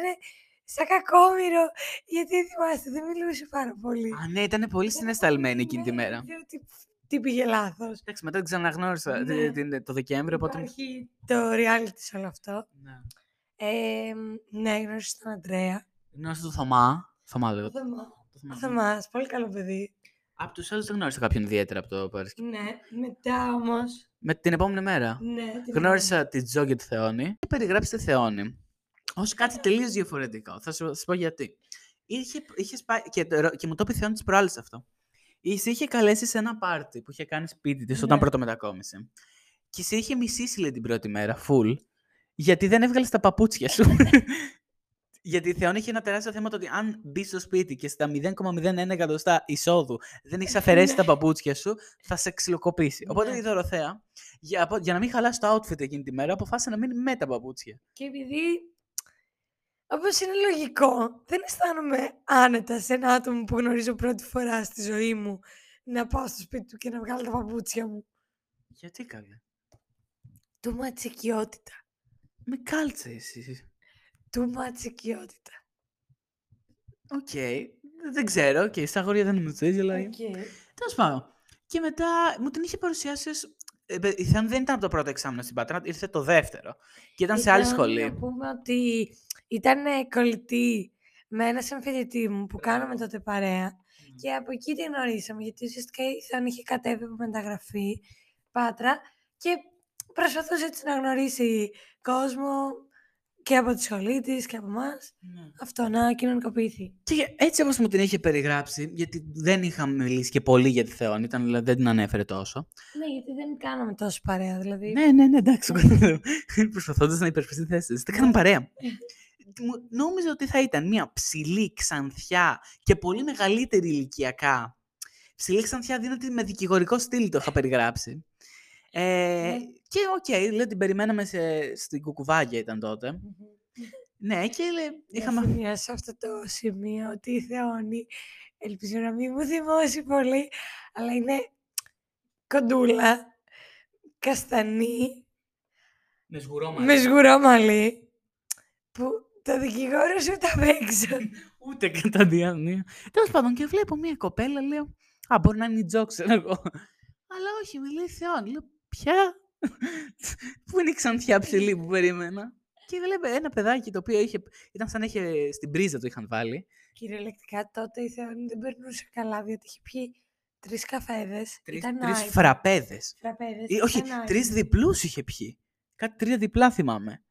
σαν κακόμοιρο. Γιατί θυμάστε, δεν μιλούσε πάρα πολύ. Α, ναι, ήταν πολύ Ήταν συναισθαλμένη πολύ- εκείνη τη ναι, μέρα. Δεν ξέρω τι, τι πήγε λάθος. Εντάξει, μετά την ξαναγνώρισα Ναι. τη- την- το Δεκέμβριο, οπότε... Υπάρχει το reality σε όλο αυτό. Ναι. Ε, ναι, γνώρισα τον Αντρέα. Γνώρισα τον Θωμά. Θωμά λέγω. Ο Θωμά. Το Θωμά. Ο Θωμάς, πολύ καλό παιδί. Από τους άλλους δεν γνώρισα κάποιον ιδιαίτερα από το Παρασκευή. Ναι, μετά όμω. Με την επόμενη μέρα. Ναι, την Γνώρισα τη Τζο και τη Θεόνη. Και περιγράψει τη Θεόνη ω κάτι τελείως διαφορετικό. Θα σου, θα σου πω γιατί. Είχε, είχες πάει, και, το ερω- και μου το είπε η Θεόνη της προάλλης αυτό. Η σε είχε καλέσει σε ένα πάρτι που είχε κάνει σπίτι της όταν Ναι. πρώτο μετακόμισε. Και σε είχε μισήσει λέει, την πρώτη μέρα, full, γιατί δεν έβγαλε τα παπούτσια σου. γιατί η Θεόνη είχε ένα τεράστιο θέμα το ότι αν μπεις στο σπίτι και στα 0,01 εκατοστά εισόδου δεν έχεις αφαιρέσει τα παπούτσια σου, θα σε ξυλοκοπήσει. Οπότε Ναι. η Δωροθέα, για, απο- για να μην χαλάσει το outfit εκείνη τη μέρα, αποφάσισε να μείνει με τα παπούτσια. Και επειδή, όπως είναι λογικό, δεν αισθάνομαι άνετα σε ένα άτομο που γνωρίζω πρώτη φορά στη ζωή μου να πάω στο σπίτι του και να βγάλω τα παπούτσια μου. Γιατί καλέ; Too much οικειότητα. Με κάλτσε εσύ. Too much οικειότητα. Οκ. Δεν ξέρω. Οκ, στα αγόρια δεν είμαι έτσι, αλλά. Οκ. Τέλος πάντων. Και μετά μου την είχε παρουσιάσει ως... ε, παι- Η Θεόνη δεν ήταν από το πρώτο εξάμεινο στην Πάτρα, ήρθε το δεύτερο. Και ήταν σε άλλη Ήταν, σχολή. Να πούμε ότι ήταν ε, κολλητή με ένα συμφοιτητή μου που κάναμε τότε παρέα. Και από εκεί την γνωρίσαμε, γιατί ουσιαστικά η Θεόνη είχε κατέβει από μεταγραφή Πάτρα και προσπαθούσε έτσι να γνωρίσει κόσμο και από τη σχολή της και από εμάς. Ναι. Αυτό να κοινωνικοποιηθεί. Και έτσι όπως μου την είχε περιγράψει, γιατί δεν είχαμε μιλήσει και πολύ για τη Θεόνη, ήταν, δηλαδή, δεν την ανέφερε τόσο. Ναι, γιατί δεν κάναμε τόσο παρέα, δηλαδή. Ναι, ναι, ναι, εντάξει. Προσπαθώντας να υπερασπιστεί τη θέση της. Δεν κάναμε παρέα. Μου- Νόμιζα ότι θα ήταν μια ψηλή ξανθιά και πολύ μεγαλύτερη ηλικιακά. Ψηλή ξανθιά δίνεται με δικηγορικό στυλ, το είχα περιγράψει. Ε, Ναι. και οκ, λέω την περιμέναμε σε, στην κουκουβάγια ήταν τότε. Ναι, και λέ, Είχαμε... Να είχαμε... σημειώσω σε αυτό το σημείο ότι η Θεόνη, ελπίζω να μην μου θυμώσει πολύ, αλλά είναι κοντούλα, καστανή, Με σγουρό με σγουρό μαλλί, που το δικηγόρο σου τα παίξω. Ούτε κατά διάνοια. Τέλος πάντων, και βλέπω μια κοπέλα, λέω. Α, μπορεί να είναι η Τζο, ξέρω εγώ. Αλλά όχι, με λέει Θεόν. Λέω, ποια; Πού είναι η ξανθιά ψηλή που περίμενα. Και βλέπω ένα παιδάκι το οποίο είχε, ήταν σαν να είχε στην πρίζα το είχαν βάλει. Κυριολεκτικά τότε η Θεόνη δεν περνούσε καλά, διότι είχε πιει τρεις καφέδες. Τρεις, ήταν τρεις άϊπνη. φραπέδες. Φραπέδες, Ή, όχι, ήταν τρεις άϊπνη. διπλούς είχε πιει. Κάτι τρία διπλά θυμάμαι.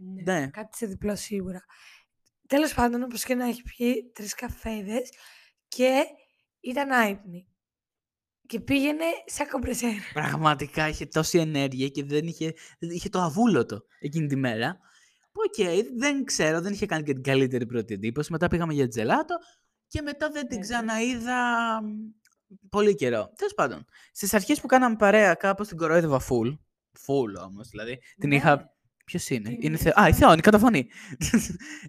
Ναι, Ναι. κάτι σε διπλό σίγουρα. Τέλος πάντων, όπως και να έχει πιει τρεις καφέδες και ήταν άυπνη. Και πήγαινε σαν κομπρεσέρα. Πραγματικά είχε τόση ενέργεια και δεν είχε, είχε το αβούλωτο εκείνη τη μέρα. Οκ, δεν ξέρω, δεν είχε κάνει και την καλύτερη πρώτη εντύπωση. Μετά πήγαμε για τζελάτο και μετά δεν την Ναι. ξαναείδα μ, πολύ καιρό. Τέλος πάντων, στις αρχές που κάναμε παρέα, κάπως την κορόιδευα full. Full όμως, δηλαδή. Την Ναι. είχα. Ποιος είναι, Την είναι είχες Θεό. Α, η κάνει. Θεόνη, κατά φωνή.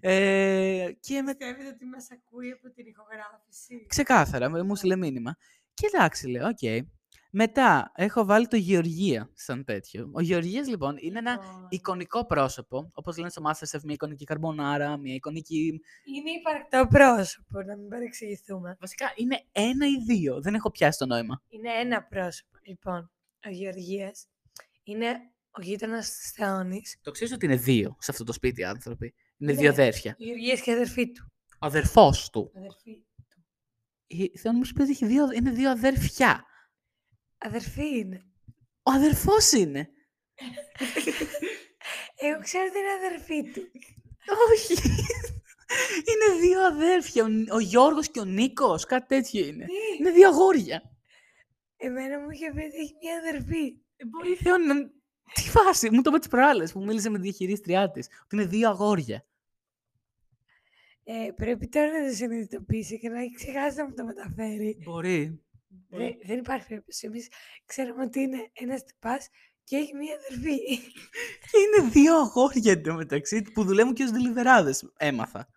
ε, και με... Πιστεύετε ότι μας ακούει από την ηχογράφηση; Ξεκάθαρα, με- μου στείλε μήνυμα. Και εντάξει, λέω, οκ. Μετά έχω βάλει το Γεωργία σαν τέτοιο. Ο Γεωργίας λοιπόν είναι ένα Λοιπόν, εικονικό πρόσωπο, όπως λένε στο Masterchef, μια εικονική καρμπονάρα, μια εικονική... Είναι υπαρκτό πρόσωπο, να μην παρεξηγηθούμε. Βασικά είναι ένα ή δύο, δεν έχω πιάσει το νόημα. Είναι ένα πρόσωπο. Λοιπόν, ο Γεωργίας είναι ο γείτονας της Θεόνης. Το ξέρεις ότι είναι δύο σε αυτό το σπίτι οι άνθρωποι. Είναι Ναι. δύο αδέρφια. Ο Γεωργίας και η αδερφή του. Ο αδερφός του. Αδερφή. Η Θεόνη μου είπε ότι έχει δύο, είναι δύο αδέρφια. Αδερφή είναι. Ο αδερφός είναι. Εγώ ξέρω ότι είναι αδερφή του. Όχι. είναι δύο αδέρφια. Ο, Νι- ο Γιώργος και ο Νίκος, κάτι τέτοιο είναι. Τι; Είναι δύο αγόρια. Εμένα μου είχε πει ότι έχει μια αδερφή. Ε, μπορεί η Θεόνη να... Τι φάση, μου το είπε τις προάλλες που μίλησε με τη διαχειρίστριά της. Ότι είναι δύο αγόρια. Ε, πρέπει τώρα να το συνειδητοποιήσει και να έχει ξεχάσει να μου το μεταφέρει. Μπορεί. Δε- δεν υπάρχει περίπτωση. Εμείς ξέρουμε ότι είναι ένας τυπάς και έχει μία αδερφή. Και είναι δύο αγόρια εντωμεταξύ που δουλεύουν και ως δηληβεράδες. Έμαθα.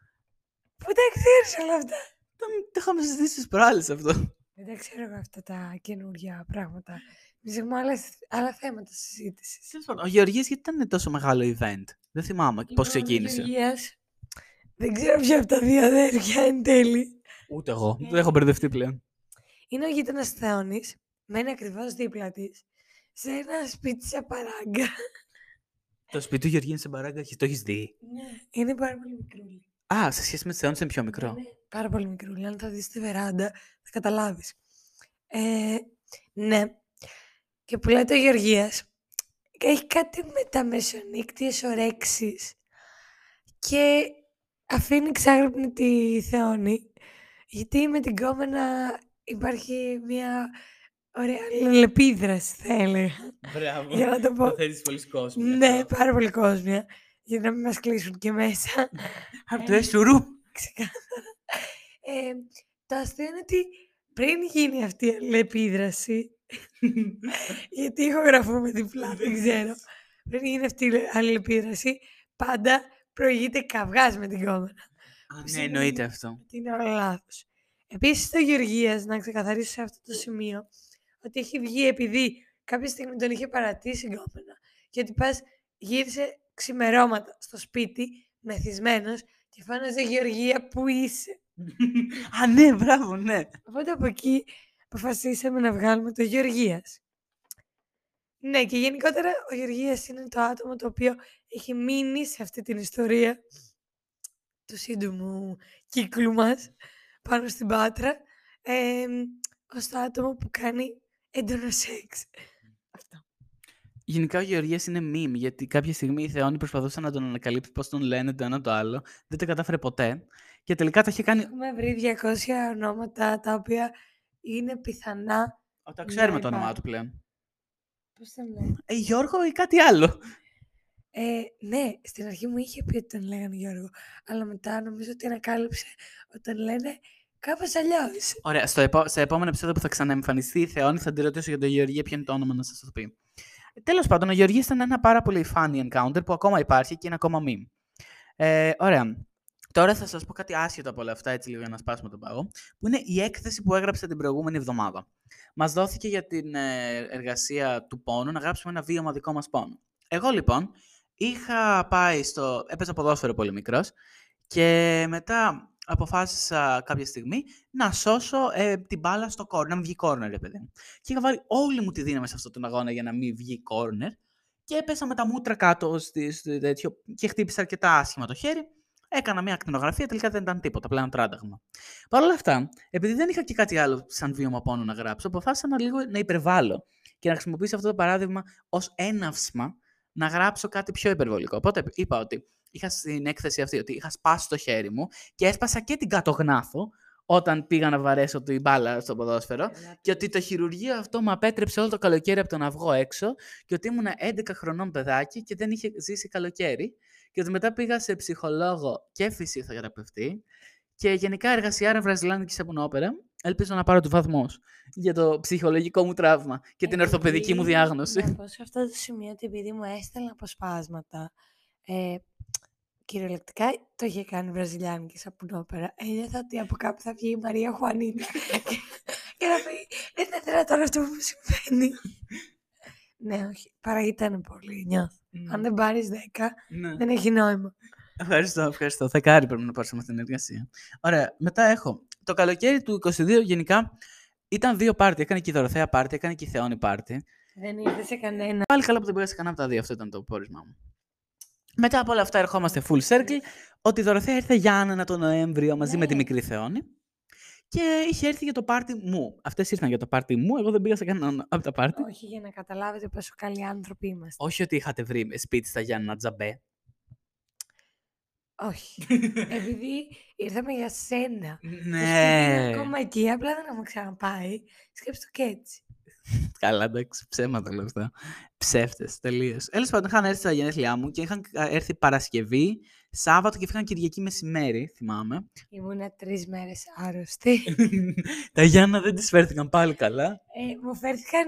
Πού τα ξέρεις όλα αυτά; Το, το είχαμε συζητήσει στις προάλλες αυτό. Δεν τα ξέρω εγώ αυτά τα καινούργια πράγματα. Εμεί έχουμε άλλες, άλλα θέματα συζήτησης. Τέλος πάντων, Ο Γεωργίας γιατί ήταν τόσο μεγάλο event. Δεν θυμάμαι πώς ξεκίνησε. Δεν ξέρω ποια από τα δύο αδέρφια εν τέλει. Ούτε εγώ. Δεν έχω μπερδευτεί πλέον. Είναι ο γείτονας Θεόνης, μένει ακριβώς δίπλα της, σε ένα σπίτι σε παράγκα. Το σπίτι του Γεωργίου είναι σε μπαράγκα και το έχεις δει; Ναι. Είναι πάρα πολύ μικρούλι. Α, σε σχέση με τι Θεόνε είναι πιο μικρό. Είναι πάρα πολύ μικρούλι. Αν θα δεις τη βεράντα, θα καταλάβεις. Ε, ναι. Και που λέει το Γεωργίας, έχει κάτι με τα μεσονύκτιες ορέξεις και αφήνει ξάγρυπνη τη Θεόνη, γιατί με την κόμενα υπάρχει μια ωραία λεπίδραση, θα έλεγα. Μπράβο. Για να το πω. θέλει πολύ κόσμο. Ναι, πάρα πολύ κόσμια. Για να μην μας κλείσουν και μέσα. Από το έσουρου. Ξεκάθαρα. Ε, το αστείο είναι ότι πριν γίνει αυτή η αλληλεπίδραση, γιατί ηχογραφούμε διπλά, δεν ξέρω. Πριν γίνει αυτή η αλληλεπίδραση, πάντα προηγείται καυγάς με την κόμενα. Α, ναι, σημαίνει εννοείται αυτό. Ότι είναι όλα λάθος. Επίσης, το Γεωργίας, να ξεκαθαρίσω σε αυτό το σημείο, ότι έχει βγει επειδή κάποια στιγμή τον είχε παρατήσει η κόμενα και ότι πας γύρισε ξημερώματα στο σπίτι, μεθυσμένος και φάναζε Γεωργία που είσαι. Α, ναι, μπράβο, ναι. Οπότε από εκεί αποφασίσαμε να βγάλουμε το Γεωργίας. Ναι, και γενικότερα ο Γεωργίας είναι το άτομο το οποίο έχει μείνει σε αυτή την ιστορία του σύντομου κύκλου μας πάνω στην Πάτρα ε, ως το άτομο που κάνει έντονο σεξ. Αυτό. Γενικά ο Γεωργίας είναι meme, γιατί κάποια στιγμή η Θεόνη προσπαθούσε να τον ανακαλύψει πώς τον λένε το ένα το άλλο. Δεν τα κατάφερε ποτέ. Και τελικά τα είχε κάνει. Έχουμε βρει 200 ονόματα τα οποία είναι πιθανά. Όταν ξέρουμε Ναι, το όνομά υπάρχει. του πλέον. Πώς τον λένε; Ε, Γιώργο ή κάτι άλλο. Ε, ναι, στην αρχή μου είχε πει ότι τον λέγανε Γιώργο, αλλά μετά νομίζω ότι ανακάλυψε ότι τον λένε κάπως αλλιώς. Ωραία, στο επό... σε επόμενο επεισόδιο που θα ξαναεμφανιστεί η Θεόνη θα τη ρωτήσω για τον Γεωργία ποιο είναι το όνομα να σας το πει. Τέλος πάντων, ο Γεωργίας ήταν ένα πάρα πολύ funny encounter που ακόμα υπάρχει και είναι ακόμα meme. Ε, ωραία. Τώρα θα σας πω κάτι άσχετο από όλα αυτά, έτσι λίγο για να σπάσουμε τον πάγο, που είναι η έκθεση που έγραψε την προηγούμενη εβδομάδα. Μας δόθηκε για την ε, εργασία του πόνου να γράψουμε ένα βίωμα δικό μας πόνο. Εγώ λοιπόν είχα πάει στο. έπαιζα ποδόσφαιρο πολύ μικρός και μετά αποφάσισα κάποια στιγμή να σώσω ε, την μπάλα στο κόρνερ, να μην βγει κόρνερ, ρε παιδί μου. Και είχα βάλει όλη μου τη δύναμη σε αυτόν τον αγώνα για να μην βγει κόρνερ και έπεσα με τα μούτρα κάτω στη, στη- τέτοιο, και χτύπησα αρκετά άσχημα το χέρι. Έκανα μια ακτινογραφία, τελικά δεν ήταν τίποτα, απλά ένα τράνταγμα. Παρ' όλα αυτά, επειδή δεν είχα και κάτι άλλο σαν βίωμα πόνο να γράψω, αποφάσισα να λίγο να υπερβάλλω και να χρησιμοποιήσω αυτό το παράδειγμα ως έναυσμα να γράψω κάτι πιο υπερβολικό. Οπότε είπα ότι είχα στην έκθεση αυτή ότι είχα σπάσει το χέρι μου και έσπασα και την κάτω γνάθο όταν πήγα να βαρέσω την μπάλα στο ποδόσφαιρο και ότι το χειρουργείο αυτό μου απέτρεψε όλο το καλοκαίρι από το να βγω έξω και ότι ήμουν 11 χρονών παιδάκι και δεν είχε ζήσει καλοκαίρι και ότι μετά πήγα σε ψυχολόγο και φυσιοθεραπευτή και γενικά εργασιάρα βραζιλάνικη σαπουνόπερα. Ελπίζω να πάρω του βαθμούς για το ψυχολογικό μου τραύμα και την ορθοπαιδική μου διάγνωση. Να πω σε αυτό το σημείο ότι επειδή μου έστελνε αποσπάσματα, ε, κυριολεκτικά το είχε κάνει βραζιλιάνικη σαπουνόπερα. Ένιωθα ότι από κάπου θα βγει η Μαρία Χουανίτα και, και να πει «Ε, δεν θέλω τώρα αυτό που μου συμβαίνει. Ναι, όχι. Παρά ήταν πολύ, νιώθω. Αν δεν πάρεις 10, Ναι. δεν έχει νόημα. Ευχαριστώ, ευχαριστώ. Θα κάρει πρέπει να πάρω σε αυτή την εργασία. Ωραία. Μετά έχω. Το καλοκαίρι του 22 γενικά ήταν δύο πάρτι. Έκανε και η Δωροθέα πάρτι, έκανε και η Θεόνη πάρτι. Δεν ήρθε σε κανένα. Πάλι καλά που δεν πήγα σε κανένα από τα δύο. Αυτό ήταν το πόρισμά μου. Μετά από όλα αυτά ερχόμαστε full circle. Ότι η Δωροθέα ήρθε για ένα το Νοέμβριο μαζί με τη Ναι. μικρή Θεόνη. Και είχε έρθει για το πάρτι μου. Αυτές ήρθαν για το πάρτι μου. Εγώ δεν πήγα σε κανένα από τα πάρτι. Όχι για να καταλάβετε πόσο καλοί άνθρωποι είμαστε. Όχι ότι είχατε βρει σπίτι στα Γιάννα Τζαμπέ. Όχι. Επειδή ήρθαμε για σένα. Το σπίτι ναι. είναι ακόμα εκεί, απλά δεν έχουμε ξαναπάει. Σκέψτε το και έτσι. Καλά, εντάξει, ψέματα όλα αυτά. Ψεύτες, τελείως. Έλα πάντων, είχαν έρθει στα γενέθλιά μου και είχαν έρθει Παρασκευή, Σάββατο και φύγαν Κυριακή μεσημέρι, θυμάμαι. Ήμουνα τρεις μέρες άρρωστη. Τα Γιάννα δεν τι φέρθηκαν πάλι καλά. Ε, μου φέρθηκαν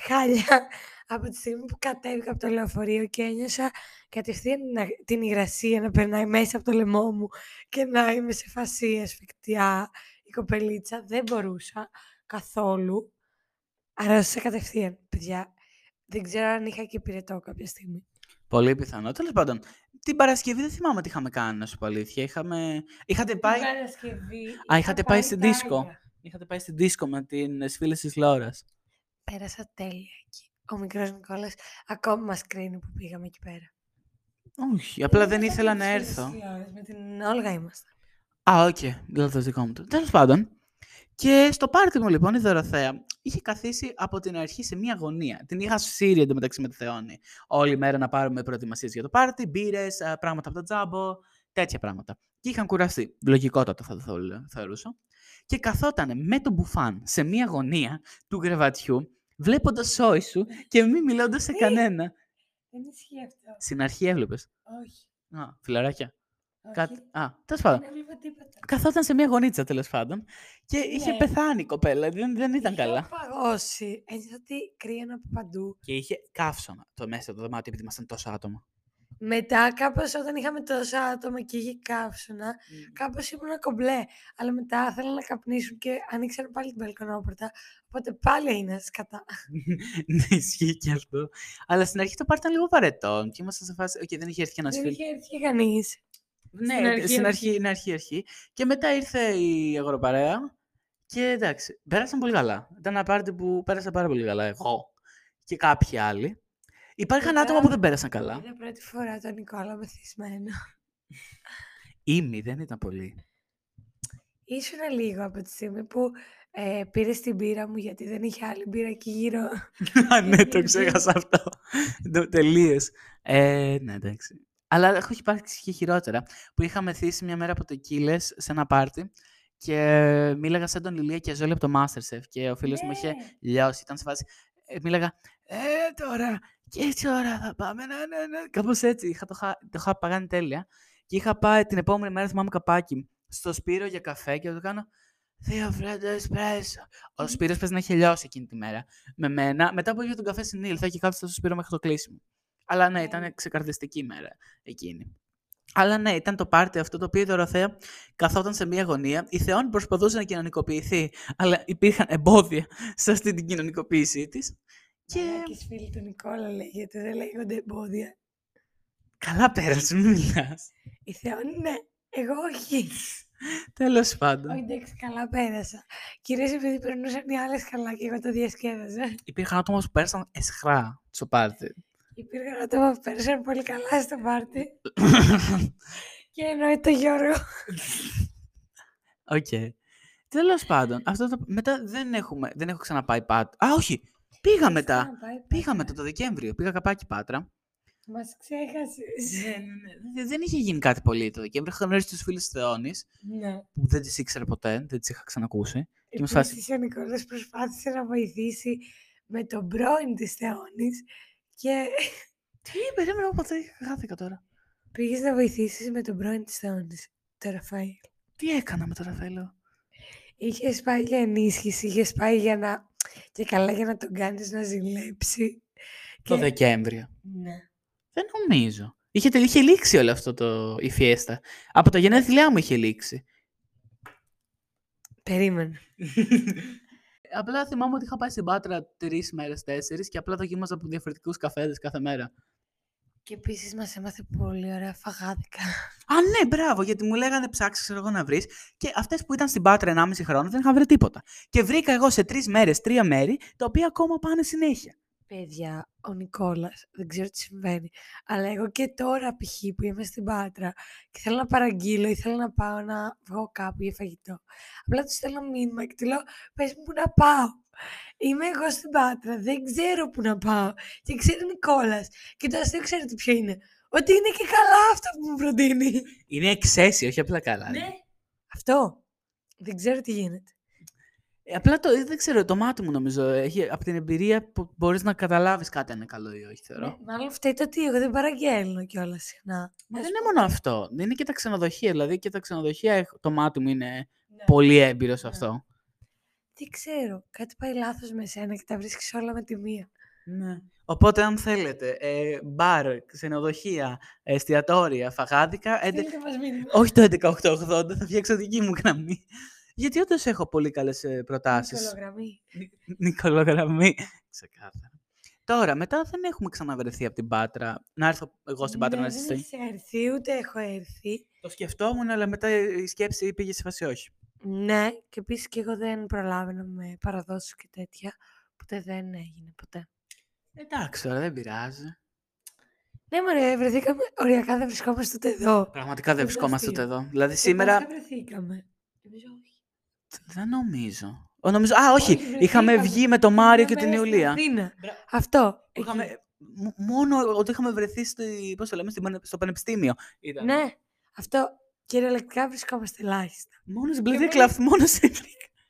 χάλια από τη στιγμή που κατέβηκα από το λεωφορείο και ένιωσα κατευθείαν να- την υγρασία να περνάει μέσα από το λαιμό μου και να είμαι σε φάση ασφικτιά η κοπελίτσα. Δεν μπορούσα καθόλου. Αρρώστησα κατευθείαν, παιδιά. Δεν ξέρω αν είχα και πυρετό κάποια στιγμή. Πολύ πιθανό. Τέλος πάντων, την Παρασκευή δεν θυμάμαι τι είχαμε κάνει, να σου πω αλήθεια. Είχαμε... Είχατε πάει, Την Παρασκευή Α, είχα είχατε πάει στην δίσκο. Ιταλία. είχατε πάει στην δίσκο με την φίλη της Λόρας. Πέρασα τέλεια εκεί. Ο μικρός Νικόλας ακόμη μας κρίνει που πήγαμε εκεί πέρα. Όχι, απλά δεν Ήμασταν ήθελα με να τις φίλες έρθω. της Λόρας, Με την Όλγα ήμασταν. Α, οκ. Δηλαδή το δικό μου το. Τέλος πάντων. Και στο πάρτι μου λοιπόν η Δωροθέα είχε καθίσει από την αρχή σε μία γωνία. Την είχα σύρει εντωμεταξύ με τη Θεόνη. Όλη μέρα να πάρουμε προετοιμασίες για το πάρτι, μπύρες, πράγματα από το τζάμπο, τέτοια πράγματα. Και είχαν κουραστεί. Λογικότατα θα το θεω- θεωρούσα. Και καθόταν με τον μπουφάν σε μία γωνία του γρεβατιού, βλέποντας σόι σου και μη μιλώντας σε κανένα. Δεν ισχύει αυτό. Στην αρχή έβλεπες. Όχι. Α, φιλαράκια. Όχι. Κάτι... Α, τέλος πάντων. Δεν έβλεπα τίποτα. Καθόταν σε μια γωνίτσα τέλος πάντων και είχε Ναι. πεθάνει η κοπέλα. Δεν, δεν ήταν Είχε καλά. παγώσει. Ένιωθα ότι κρύανε από παντού. Και είχε καύσωνα το μέσα το δωμάτιο επειδή ήμασταν τόσο άτομα. Μετά κάπως όταν είχαμε τόσα άτομα και είχε καύσωνα, κάπως ήμουν κομπλέ. Αλλά μετά θέλανε να καπνίσουν και ανοίξαν πάλι την μπαλκονόπορτα. Οπότε πάλι έγινα σκατά. ναι, ισχύει και αυτό. Αλλά στην αρχή το πάρτι ήταν λίγο βαρετό. Και ήμασταν σε φάση. Οκ, δεν είχε έρθει και ένας Δεν φίλο. είχε έρθει και κανείς. Ναι, στην αρχή, στην αρχή. αρχή, είναι αρχή, αρχή. Και μετά ήρθε η αγοροπαρέα. Και εντάξει, πέρασαν πολύ καλά. Ήταν ένα πάρτι που πέρασα πάρα πολύ καλά. Εγώ και κάποιοι άλλοι. Υπάρχουν Μετά- άτομα που δεν πέρασαν καλά. Είδα πρώτη φορά τον Νικόλα μεθυσμένο. Ήμι, δεν ήταν πολύ. Ήσουνα λίγο από τη στιγμή που ε, πήρες την πύρα μου γιατί δεν είχε άλλη μπύρα εκεί γύρω. Α, ναι, το Γιατί- ξέχασα αυτό. Τελείω. Ε, ναι, εντάξει. Αλλά έχω υπάρξει και χειρότερα. Που είχαμε θύσει μια μέρα από τεκίλε σε ένα πάρτι και μίλαγα σαν τον Ηλία και Ζόλη από το Masterchef και ο φίλος μου είχε Ναι. λιώσει. Ήταν σε φάση. Ε, μίλαγα. Ε, τώρα. Και έτσι ώρα θα πάμε. Ναι, ναι, ναι. Κάπως έτσι. Είχα, το, είχα, το είχα παγάνει τέλεια. Και είχα πάει την επόμενη μέρα, θυμάμαι καπάκι, στο Σπύρο για καφέ και το κάνω. Δύο φρέντο εσπρέσο. Ο Σπύρος πες να είχε λιώσει εκείνη τη μέρα με μένα. Μετά που είχε τον καφέ συνήλθα και κάθισα στο Σπύρο μέχρι το κλείσιμο. Αλλά ναι, Ναι. ήταν ξεκαρδιστική μέρα εκείνη. Αλλά ναι, ήταν το πάρτι αυτό το οποίο η Δωροθέα καθόταν σε μία γωνία. Η Θεόνη προσπαθούσε να κοινωνικοποιηθεί, αλλά υπήρχαν εμπόδια σε αυτή την κοινωνικοποίησή της. Και Και φίλοι του Νικόλα λέγεται, δεν λέγονται εμπόδια. καλά πέρασε, μην μιλάς. Η Θεόνη, ναι, εγώ όχι. Τέλος πάντων. Όχι, εντάξει, καλά πέρασα. Κυρίως επειδή περνούσαν οι άλλες καλά και εγώ το διασκέδαζα. Υπήρχαν άτομα που πέρασαν εσχρά στο πάρτι. Υπήρχαν άτομα που πέρασαν πολύ καλά στο πάρτι. και εννοεί το Γιώργο. Οκ. Τέλος πάντων, αυτό το... μετά δεν, έχουμε... δεν έχω ξαναπάει πάτρα. Α, όχι! Πήγα μετά. Πήγα μετά το Δεκέμβριο. Πήγα καπάκι πάτρα. Μας ξέχασες. Ναι, ναι, ναι. Δεν- Δεν είχε γίνει κάτι πολύ το Δεκέμβριο. Είχα γνωρίσει τις φίλες της Θεόνης ναι. που δεν τις ήξερα ποτέ, δεν τις είχα ξανακούσει. Και είμαι σε φάση. Επίσης ο Νικόλας προσπάθησε να βοηθήσει με τον πρώην της Θεόνης και Τι, περίμενα ποτέ, χάθηκα τώρα. πήγες να βοηθήσεις με τον πρώην της Θεόνης, τον Ραφαήλ. Τι έκανα με τον Ραφαέλο. Είχες πάει για ενίσχυση, είχες πάει για να. και καλά για να τον κάνεις να ζηλέψει. Το Και- Δεκέμβριο. Ναι. Δεν νομίζω. Είχε, τελ- είχε λήξει όλο αυτό το, η φιέστα. Από τα γενέθλιά μου είχε λήξει. Περίμενε. απλά θυμάμαι ότι είχα πάει στην Πάτρα τρεις μέρες, τέσσερις και απλά δοκίμαζα από διαφορετικούς καφέδες κάθε μέρα. Και επίσης μας έμαθε πολύ ωραία φαγάδικα. Α, ναι, μπράβο, γιατί μου λέγανε ψάξεις, ξέρω εγώ να βρεις. Και αυτές που ήταν στην Πάτρα 1,5 χρόνο δεν είχαν βρει τίποτα. Και βρήκα εγώ σε τρεις μέρες τρία μέρη, τα οποία ακόμα πάνε συνέχεια. Παιδιά, ο Νικόλας, δεν ξέρω τι συμβαίνει, αλλά εγώ και τώρα π.χ. που είμαι στην Πάτρα και θέλω να παραγγείλω ή θέλω να πάω να βγω κάπου για φαγητό. Απλά τους στέλνω μήνυμα και του λέω, πες μου που να πάω. Είμαι εγώ στην Πάτρα, δεν ξέρω που να πάω. Και ξέρει ο Νικόλας. Και το αστείο ξέρετε ποιο είναι. Ότι είναι και καλά αυτό που μου προτείνει. Είναι εξαίσιο, όχι απλά καλά. Ναι. Αυτό. Δεν ξέρω τι γίνεται. Ε, απλά το, δεν ξέρω, το μάτι μου νομίζω έχει από την εμπειρία που μπορείς να καταλάβεις κάτι αν είναι καλό ή όχι, θεωρώ. Ναι, μάλλον φταίει το ότι εγώ δεν παραγγέλνω κιόλας συχνά. Μα Ας δεν είναι πούμε. μόνο αυτό. Είναι και τα ξενοδοχεία. Δηλαδή και τα ξενοδοχεία, έχω- το μάτι μου είναι Ναι. πολύ έμπειρος σε Ναι. αυτό. Τι ξέρω, κάτι πάει λάθος με σένα και τα βρίσκεις όλα με τη μία. Ναι. Οπότε, αν θέλετε, ε, μπαρ, ξενοδοχεία, εστιατόρια, φαγάδικα, εντε- Στείλτε μας μήνυμα. όχι το 11880, θα φτιάξω δική μου γραμμή. Γιατί όντως έχω πολύ καλές προτάσεις. Νικολογραμμή. Νικολογραμμή. Ξεκάθαρα. Τώρα, μετά δεν έχουμε ξαναβρεθεί από την Πάτρα. Να έρθω εγώ στην Πάτρα Ναι, να δεν συστήσω. έχεις έρθει, ούτε έχω έρθει. Το σκεφτόμουν, αλλά μετά η σκέψη πήγε σε φάση όχι. Ναι, και επίσης και εγώ δεν προλάβαινα με παραδόσεις και τέτοια. Ποτέ δεν έγινε, ποτέ. Εντάξει, τώρα δεν πειράζει. Ναι, μωρέ, βρεθήκαμε. Οριακά δεν βρισκόμαστε ούτε εδώ. Πραγματικά δεν Είναι βρισκόμαστε αστείο. ούτε εδώ. Δηλαδή Και σήμερα. Πάσχα βρεθήκαμε. Νομίζω όχι. Δεν νομίζω. Ο, νομίζω... Α, όχι. Όχι, είχαμε βρεθήκαμε. βγει με τον Μάριο και Μια την μέρα στην Ιουλία. Αθήνα. Μπρα- Αυτό. Που είχαμε- εκεί. μ- Μόνο ότι είχαμε βρεθεί στη, πώς το λέμε, στην πανε- στο πανεπιστήμιο. Ήταν. Ναι, αυτό. Κυριολεκτικά βρισκόμαστε ελάχιστα. Μόνος στην Και πλατεία μόνο- κλαφ, μόνος σε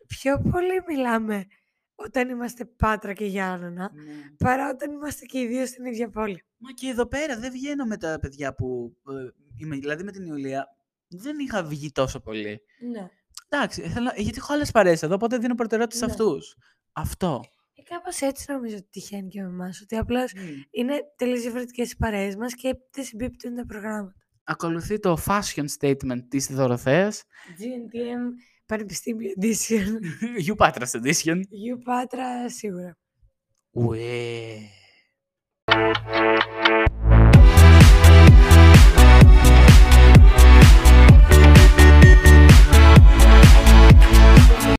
Πιο πολύ μιλάμε όταν είμαστε Πάτρα και Γιάννενα, Ναι. παρά όταν είμαστε και οι δύο στην ίδια πόλη. Μα και εδώ πέρα δεν βγαίνω με τα παιδιά που. ε, είμαι, δηλαδή με την Ιουλία δεν είχα βγει τόσο πολύ. Ναι. Εντάξει, ήθελα, γιατί έχω άλλες παρέες εδώ, οπότε δίνω προτεραιότητα σε Ναι. αυτούς. Αυτό. Ε, κάπως έτσι νομίζω ότι τυχαίνει και με εμάς, ότι απλώς είναι τελείως διαφορετικές οι παρέες μας και δεν συμπίπτουν τα προγράμματα. Ακολουθεί το fashion statement της Δωροθέας. GNTM, Πανεπιστήμιο Edition, You Patras Edition. U Πάτρα σίγουρα. Ουε.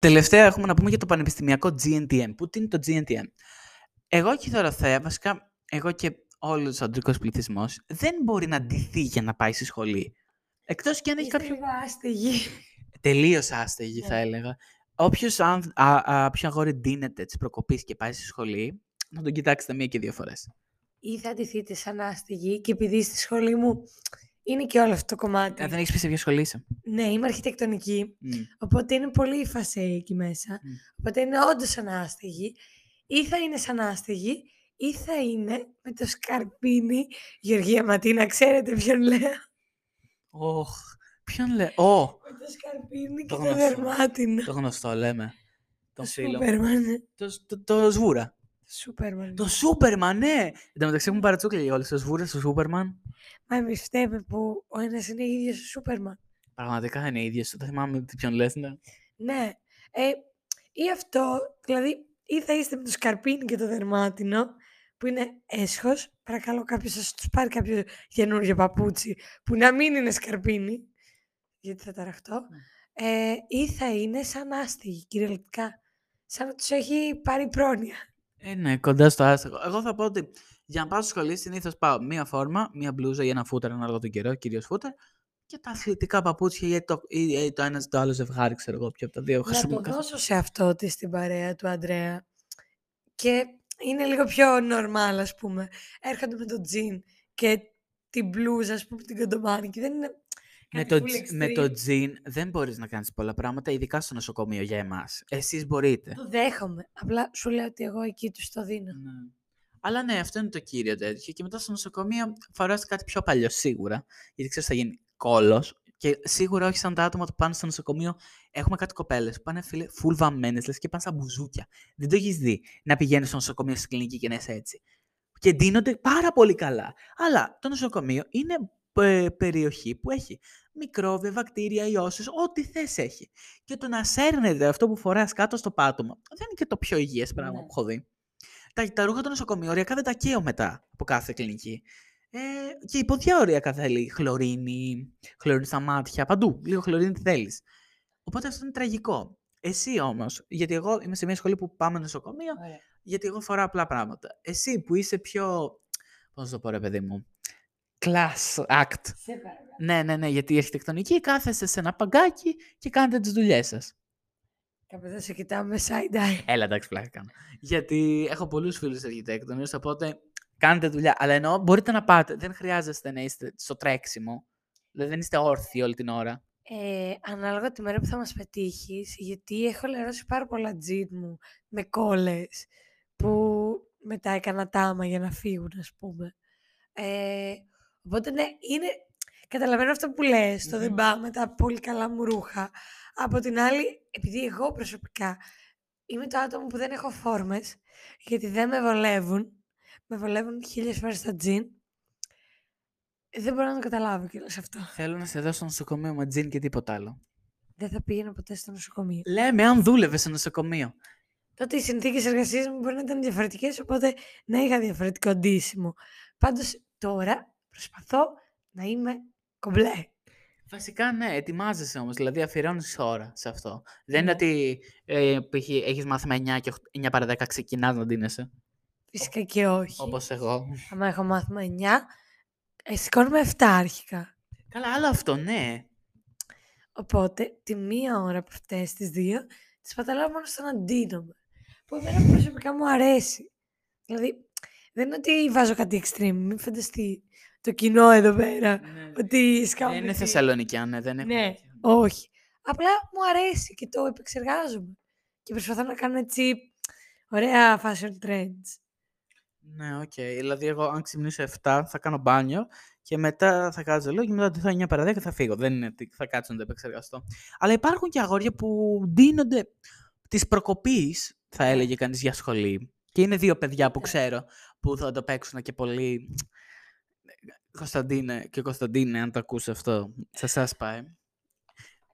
Τελευταία έχουμε να πούμε για το πανεπιστημιακό GNTM. Πού τι είναι το GNTM. Εγώ και η Δωροθέα, βασικά εγώ και όλος ο αντρικός πληθυσμός, δεν μπορεί να ντυθεί για να πάει στη σχολή. Εκτός και αν έχει Είστε κάποιο λίγο άστεγοι. τελείως άστεγη, θα Ναι. έλεγα. Όποιος αν, α, α, ποιο αγόρι ντύνεται της προκοπής και πάει στη σχολή, να τον κοιτάξετε μία και δύο φορές. Ή θα ντυθείτε σαν άστεγοι και επειδή στη σχολή μου είναι και όλο αυτό το κομμάτι. Α, δεν έχεις πει σε ποια σχολή είσαι. Ναι, είμαι αρχιτεκτονική, Μμ. οπότε είναι πολύ φασέ εκεί μέσα. Μμ. Οπότε είναι όντως σαν άστεγοι. Ή θα είναι σαν άστεγοι, ή θα είναι με το σκαρπίνι. Γεωργία Ματίνα, ξέρετε ποιον λέω. Ωχ, ποιον λέει. Ω, Με το σκαρπίνι Το και το γνωστό. δερμάτινο. το γνωστό λέμε. Τον φίλο. μου. Σούπερμαν. ναι. Το, το, το Σβούρα. Σούπερμαν. Το Σούπερμαν, ναι! Εν τω μεταξύ έχουν παρατσούκλια για όλες. Το Σβούρα, το Σούπερμαν. Μα εμεί φταίμε που ο ένας είναι ίδιος ο Σούπερμαν. Πραγματικά είναι ίδιος. Δεν θυμάμαι τι- ποιον λες, ναι. Ναι. Ε, ή αυτό, δηλαδή, ή θα είστε με το σκαρπίνι και το δερμάτινο, που είναι έσχος. Παρακαλώ κάποιος να τους πάρει κάποιο καινούργιο παπούτσι, που να μην είναι σκαρπίνι, γιατί θα ταραχτώ. Ε, ή θα είναι σαν άστιγοι, κυριολεκτικά. Σαν να τους έχει πάρει πρόνοια. Ε, ναι, κοντά στο άστεγο. Εγώ θα πω ότι για να πάω στη σχολή συνήθως πάω μία φόρμα, μία μπλούζα ή ένα φούτερ ανάλογα τον καιρό, κυρίως φούτερ, και τα αθλητικά παπούτσια ή το, ή, ή το ένας ή το άλλο ζευγάρι, ξέρω εγώ, ποιο από τα δύο Να χρησιμοποιώ. το κάθε- δώσω σε αυτό τη στην παρέα του Αντρέα. Και είναι λίγο πιο normal, ας πούμε. Έρχονται με το τζιν και την μπλούζα, ας πούμε, την κοντομάνικη. Δεν είναι Με κάτι το, full τζ- με το extreme. τζιν δεν μπορείς να κάνεις πολλά πράγματα, ειδικά στο νοσοκομείο για εμάς. Εσείς μπορείτε. Το δέχομαι. Απλά σου λέω ότι εγώ εκεί τους το δίνω. Ναι. Αλλά ναι, αυτό είναι το κύριο τέτοιο. Και μετά στο νοσοκομείο φοράς κάτι πιο παλιό, σίγουρα. Γιατί ξέρεις θα γίνει κόλος. Και σίγουρα όχι σαν τα άτομα που πάνε στο νοσοκομείο. Έχουμε κάτι κοπέλες που πάνε φίλε full βαμμένες, λες και πάνε σαν μπουζούκια. Δεν το έχεις δει να πηγαίνεις στο νοσοκομείο στην κλινική και να είσαι έτσι. Και ντύνονται πάρα πολύ καλά. Αλλά το νοσοκομείο είναι ε, περιοχή που έχει μικρόβια, βακτήρια, ιώσεις, ό,τι θες έχει. Και το να σέρνεται αυτό που φοράς κάτω στο πάτωμα δεν είναι και το πιο υγιές πράγμα Ναι. που έχω δει. Τα, τα ρούχα του νοσοκομείου οριακά δεν τα καίω μετά από κάθε κλινική. Ε, και η ποδιά οριακά θέλει χλωρίνη, χλωρίνη στα μάτια, παντού. Λίγο χλωρίνη τι θέλεις. Οπότε αυτό είναι τραγικό. Εσύ όμως, γιατί εγώ είμαι σε μια σχολή που πάμε νοσοκομείο, γιατί εγώ φοράω απλά πράγματα. Εσύ που είσαι πιο, πώς να το πω ρε παιδί μου, class act. Σε παρακαλώ. Ναι, ναι, ναι, γιατί η αρχιτεκτονική κάθεστε σε ένα παγκάκι και κάνετε τις δουλειές σας. Κάπου εδώ σε κοιτάω με side-eye. Έλα, εντάξει, πλάκα κάνω. Γιατί έχω πολλούς φίλους αρχιτέκτονες, οπότε κάνετε δουλειά. Αλλά εννοώ, μπορείτε να πάτε. Δεν χρειάζεστε να είστε στο τρέξιμο. Δηλαδή δεν είστε όρθιοι όλη την ώρα. Ε, ανάλογα τη μέρα που θα μας πετύχεις, γιατί έχω λερώσει πάρα πολλά τζιν μου με κόλλες που μετά έκανα τάμα για να φύγουν, ας πούμε. Ε, οπότε ναι, είναι... Καταλαβαίνω αυτό που λες, το δεν πάω με τα πολύ καλά μου ρούχα. Από την άλλη, επειδή εγώ προσωπικά είμαι το άτομο που δεν έχω φόρμες, γιατί δεν με βολεύουν, με βολεύουν χίλιες φορές τα τζιν, δεν μπορώ να το καταλάβω κιόλας αυτό. Θέλω να σε δώσω στο νοσοκομείο με τζιν και τίποτα άλλο. Δεν θα πήγαινα ποτέ στο νοσοκομείο. Λέμε, αν δούλευε στο νοσοκομείο. Τότε οι συνθήκες εργασίας μου μπορεί να ήταν διαφορετικές, οπότε να είχα διαφορετικό αντίσημο. Πάντως τώρα προσπαθώ να είμαι κομπλέ. Βασικά, ναι, ετοιμάζεσαι όμως. Δηλαδή, αφιερώνεις ώρα σε αυτό. Δεν είναι Ναι. ότι ε, έχεις μάθημα 9 και 9 παρα 10 ξεκινάς να ντύνεσαι. Φυσικά και όχι. Όπως εγώ. Άμα έχω μάθημα 9, ε, σηκώνουμε 7 αρχικά. Καλά, άλλο αυτό, ναι. Οπότε τη μία ώρα από αυτέ τι δύο, τι παταλάω μόνο στο να ντύνομαι. Που εμένα προσωπικά μου αρέσει. Δηλαδή, δεν είναι ότι βάζω κάτι extreme. Μην φανταστεί το κοινό εδώ πέρα. Ότι σκάω. Δεν είναι με τη- Θεσσαλονίκη, ναι, δεν έχουμε Ναι, τέτοια. όχι. Απλά μου αρέσει και το επεξεργάζομαι. Και προσπαθώ να κάνω έτσι ωραία fashion trends. Ναι, οκ. Δηλαδή, εγώ αν ξυπνήσω 7 θα κάνω μπάνιο και μετά θα κάτσω λίγο και μετά θα 9 παρα 10 θα φύγω. Δεν είναι ότι θα κάτσω να το επεξεργαστώ. Αλλά υπάρχουν και αγόρια που ντύνονται της προκοπής, θα έλεγε κανείς για σχολή. Και είναι δύο παιδιά που Ναι. ξέρω που θα το παίξουν και πολύ. Κωνσταντίνε και Κωνσταντίνε, αν το ακούς αυτό, σε εσάς πάει.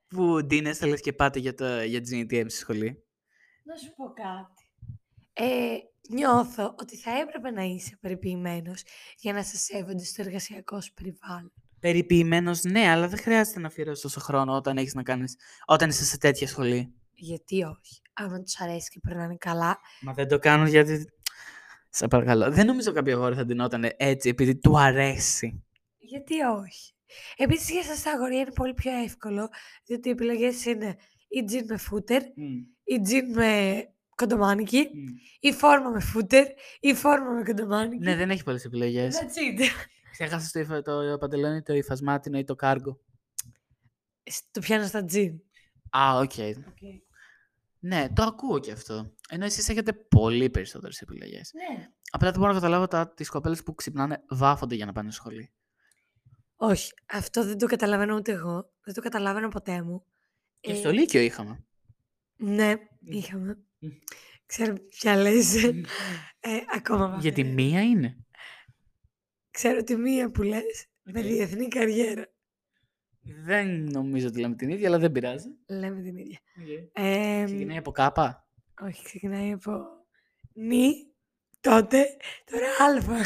Που ντύνεστε λες και πάτε για, το, για GNTM στη σχολή. Να σου πω κάτι. Ε, νιώθω ότι θα έπρεπε να είσαι περιποιημένος για να σε σέβονται στο εργασιακό σου περιβάλλον. Περιποιημένος, ναι, αλλά δεν χρειάζεται να αφιερώσεις τόσο χρόνο όταν έχεις να κάνεις, όταν είσαι σε τέτοια σχολή. Γιατί όχι. Άμα τους αρέσει και περνάνε καλά, Μα δεν το κάνουν γιατί. Σε παρακαλώ. Δεν νομίζω κάποιο αγόρι θα ντυνόταν έτσι επειδή του αρέσει. γιατί όχι. Επίσης για σας τα αγορία είναι πολύ πιο εύκολο, διότι οι επιλογές είναι ή τζιν με φούτερ, ή τζιν με κοντομάνικι, ή φόρμα με φούτερ, ή φόρμα με κοντομάνικι. Ναι, δεν έχει πολλές επιλογές. That's it. Ξέχασες το, υφα- το παντελόνι, το υφασμάτινο ή το κάργο. Το πιάνω στα τζιν. Α, οκ. Ναι, το ακούω και αυτό. Ενώ εσείς έχετε πολύ περισσότερες επιλογές. Ναι. Απλά δεν μπορώ να καταλάβω τα, τις κοπέλες που ξυπνάνε βάφονται για να πάνε σχολή. Όχι, αυτό δεν το καταλαβαίνω ούτε εγώ. Δεν το καταλάβαινα ποτέ μου. Και Ε, στο Λύκειο είχαμε. Ναι, είχαμε. Ξέρω ποια λες. ε, ακόμα βαφέ. Γιατί μία είναι. Ξέρω τη μία που λες. Με Οκ. διεθνή καριέρα. Δεν νομίζω ότι λέμε την ίδια, αλλά δεν πειράζει. Λέμε την ίδια. Okay. Ε, Ξεκινάει από κάπα. όχι, ξεκινάει από νι, τότε, τώρα αλφα.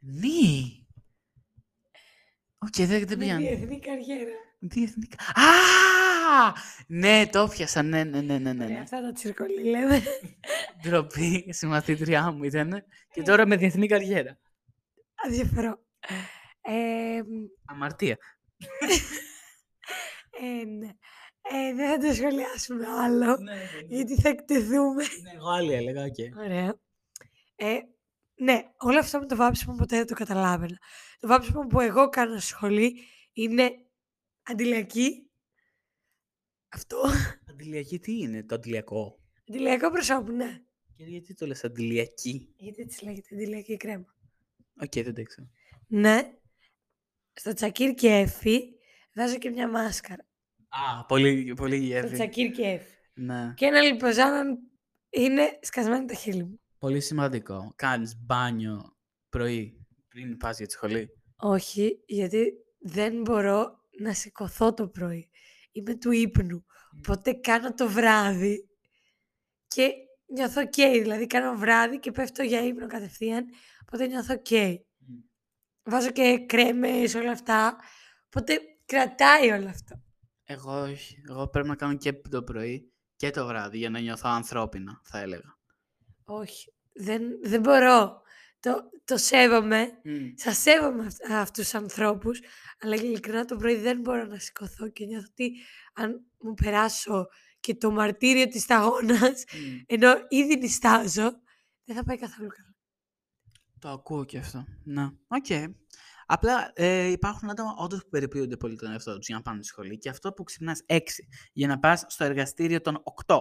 Νι. Οκ, δεν, δεν Με πιάνω. διεθνή καριέρα. Διεθνή... Α! Ναι, το πιάσα. Ναι, ναι, ναι, ναι, ναι. Ωραία, ναι. αυτά τα τσιρκολί λέμε. Ντροπή, συμμαθήτριά μου ήταν. Και τώρα με διεθνή καριέρα. Αδιαφορώ. Ε, Αμαρτία. ε, ναι. Ε, δεν θα το σχολιάσουμε άλλο, ναι, γιατί θα εκτεθούμε. ναι, εγώ άλλη έλεγα, οκ. Ωραία. Ε, ναι, όλο αυτό με το βάψιμο ποτέ δεν το καταλάβαινα. Το βάψιμο που εγώ κάνω στη σχολή είναι αντιλιακή. Αυτό. Αντιλιακή τι είναι, το αντιλιακό; Αντιλιακό προσώπου, ναι. Και γιατί το λες αντιλιακή; Γιατί έτσι λέγεται αντιλιακή κρέμα. Οκ, δεν το ήξερα. Ναι. Στο τσακίρ κέφι βάζω και μια μάσκαρα. Α, πολύ, πολύ Στο γεύση. τσακίρ κέφι. Ναι. Και ένα Liposan αν είναι σκασμένα τα χείλη μου. Πολύ σημαντικό. Κάνεις μπάνιο πρωί πριν πας για τη σχολή; Όχι, γιατί δεν μπορώ να σηκωθώ το πρωί. Είμαι του ύπνου. Οπότε κάνω το βράδυ και νιώθω ok. Δηλαδή κάνω βράδυ και πέφτω για ύπνο κατευθείαν. Οπότε νιώθω ok. Βάζω και κρέμες, όλα αυτά. Οπότε κρατάει όλο αυτό. Εγώ όχι. Εγώ πρέπει να κάνω και το πρωί και το βράδυ για να νιώθω ανθρώπινα, θα έλεγα. Όχι, δεν, δεν μπορώ. Το, το σέβομαι. Σα σέβομαι αυ- αυτούς τους ανθρώπους, αλλά ειλικρινά το πρωί δεν μπορώ να σηκωθώ και νιώθω ότι αν μου περάσω και το μαρτύριο της σταγόνας, Μμ. ενώ ήδη νυστάζω, δεν θα πάει καθόλου καλά. Το ακούω και αυτό. Ναι. Οκ. Απλά ε, υπάρχουν άτομα όντως που περιποιούνται πολύ τον εαυτό τους για να πάνε στη σχολή και αυτό που ξυπνάς 6 για να πας στο εργαστήριο των 8.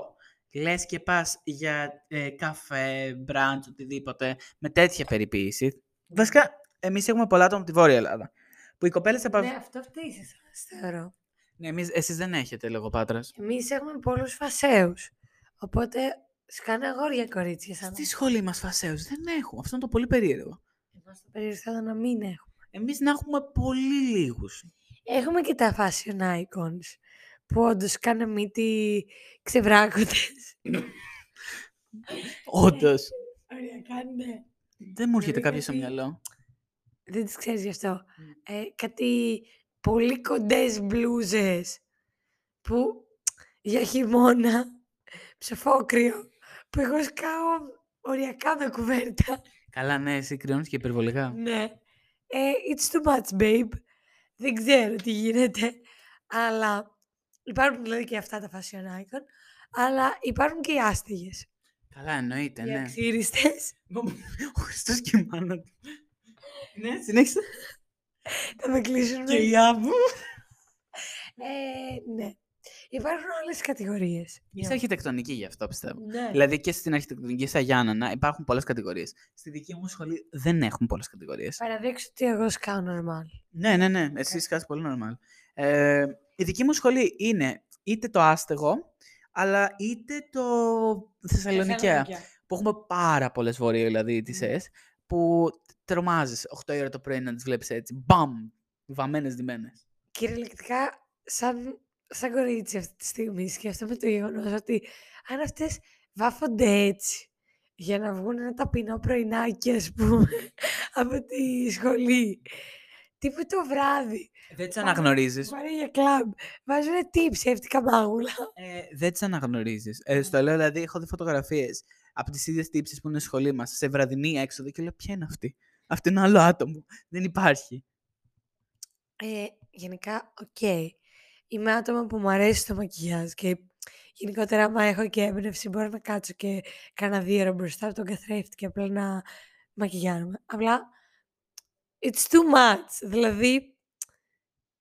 Λες και πας για ε, καφέ, μπραντς, οτιδήποτε, με τέτοια περιποίηση. Βασικά, εμείς έχουμε πολλά άτομα από τη Βόρεια Ελλάδα. Που οι κοπέλες θα πα... Ναι, αυτό φταίει εσάς, θεωρώ. Ναι, εμείς, εσείς δεν έχετε λογοπάτρας. Εμείς έχουμε πολλούς φασαίους. Οπότε σκάνε αγόρια κορίτσια σαν Στη σχολή μας φασαίους δεν έχουμε. Αυτό είναι το πολύ περίεργο. Εγώ στο περίεργο να μην έχουμε. Εμείς να έχουμε πολύ λίγους. Έχουμε και τα fashion icons που όντως κάνε μύτη ξεβράκωτες. Όντως. Οριακά, ναι. Δεν μου έρχεται Δηλαδή κάποιος στο κάτι- μυαλό. Δεν τις ξέρεις γι' αυτό. Ε, κάτι πολύ κοντές μπλούζες που για χειμώνα, ψεφόκριο, που εγώ σκάω οριακά με κουβέρτα. Καλά, ναι, εσύ κρυώνεις και υπερβολικά. Ναι. Ε, it's too much, babe. Δεν ξέρω τι γίνεται. Αλλά υπάρχουν δηλαδή και αυτά τα fashion icon. Αλλά υπάρχουν και οι άστεγες. Καλά, εννοείται, Οι ναι. αξίριστες. Ο Χριστός και η μάνα του. Ναι, συνέχισε. Θα με κλείσουν Και με... η Άβου. Ε, ναι. Υπάρχουν άλλες κατηγορίες. Είσαι αρχιτεκτονική γι' αυτό πιστεύω. Ναι. Δηλαδή και στην αρχιτεκτονική στα Γιάννενα υπάρχουν πολλές κατηγορίες. Στη δική μου σχολή δεν έχουν πολλές κατηγορίες. Παραδείξου ότι εγώ σκάω normal. Ναι, ναι, ναι. Εσύ σκάς πολύ normal. Ε, η δική μου σχολή είναι είτε το άστεγο, αλλά είτε το Θεσσαλονικαία. Που έχουμε πάρα πολλές βόρειο δηλαδή τις Ναι. ΕΣ, που τρομάζεις 8 η ώρα το πρωί να τις βλέπεις έτσι. Μπαμ! Βαμμένες δημένε. Κυριολεκτικά, σαν, σαν κορίτσι αυτή τη στιγμή, σκέφτομαι το γεγονός ότι αν αυτές βάφονται έτσι για να βγουν ένα ταπεινό πρωινάκι, ας πούμε, από τη σχολή. Τύπου το βράδυ. Δεν τις Πάμε- αναγνωρίζεις. Πάνε για κλαμπ. Βάζουν τι ψεύτικα μάγουλα. Ε, δεν τις αναγνωρίζεις. Ε, στο λέω δηλαδή, έχω δει φωτογραφίες από τις ίδιες τύπισσες που είναι στη σχολή μας σε βραδινή έξοδο και λέω ποια είναι αυτή; Αυτό είναι άλλο άτομο. Δεν υπάρχει. Ε, γενικά, οκ. Είμαι άτομο που μου αρέσει το μακιγιάζ και γενικότερα άμα έχω και έμπνευση μπορώ να κάτσω και κάνα δύο ώρα μπροστά από τον καθρέφτη και απλά να μακιγιάρουμε. Απλά, it's too much. Δηλαδή,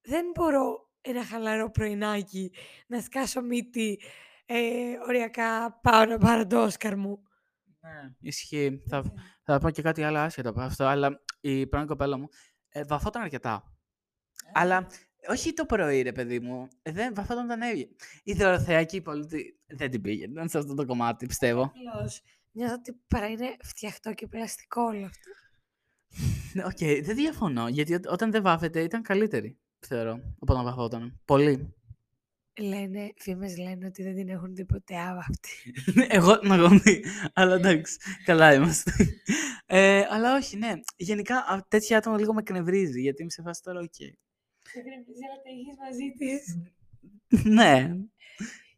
δεν μπορώ ένα χαλαρό πρωινάκι να σκάσω μύτη ε, οριακά πάω να πάρω το Όσκαρ μου. Ναι, ισχύει. Θα, θα πω και κάτι άλλο άσχετο από αυτό, αλλά η πρώην κοπέλα μου ε, βαφόταν αρκετά. Αλλά όχι το πρωί, ρε παιδί μου. Ε, δεν βαφόταν όταν έβγαινε. Η δωροθεακή πολιτή δεν την πήγαινε σε αυτό το κομμάτι, πιστεύω. Απλώς, νιώθω ότι παραείναι φτιαχτό και πλαστικό όλο αυτό. Ναι, Οκ, δεν διαφωνώ, γιατί ό- όταν δεν βάφεται ήταν καλύτερη, θεωρώ, από όταν βαφόταν. Πολύ. Λένε, φήμες λένε ότι δεν την έχουν δει ποτέ άβαφτη. Εγώ την έχω δει, αλλά εντάξει, καλά είμαστε. Ε, αλλά όχι, ναι. Γενικά α, τέτοια άτομα λίγο με εκνευρίζει, γιατί είμαι σε φάση τώρα, οκ. Σε εκνευρίζει, αλλά τα έχεις μαζί της. ναι,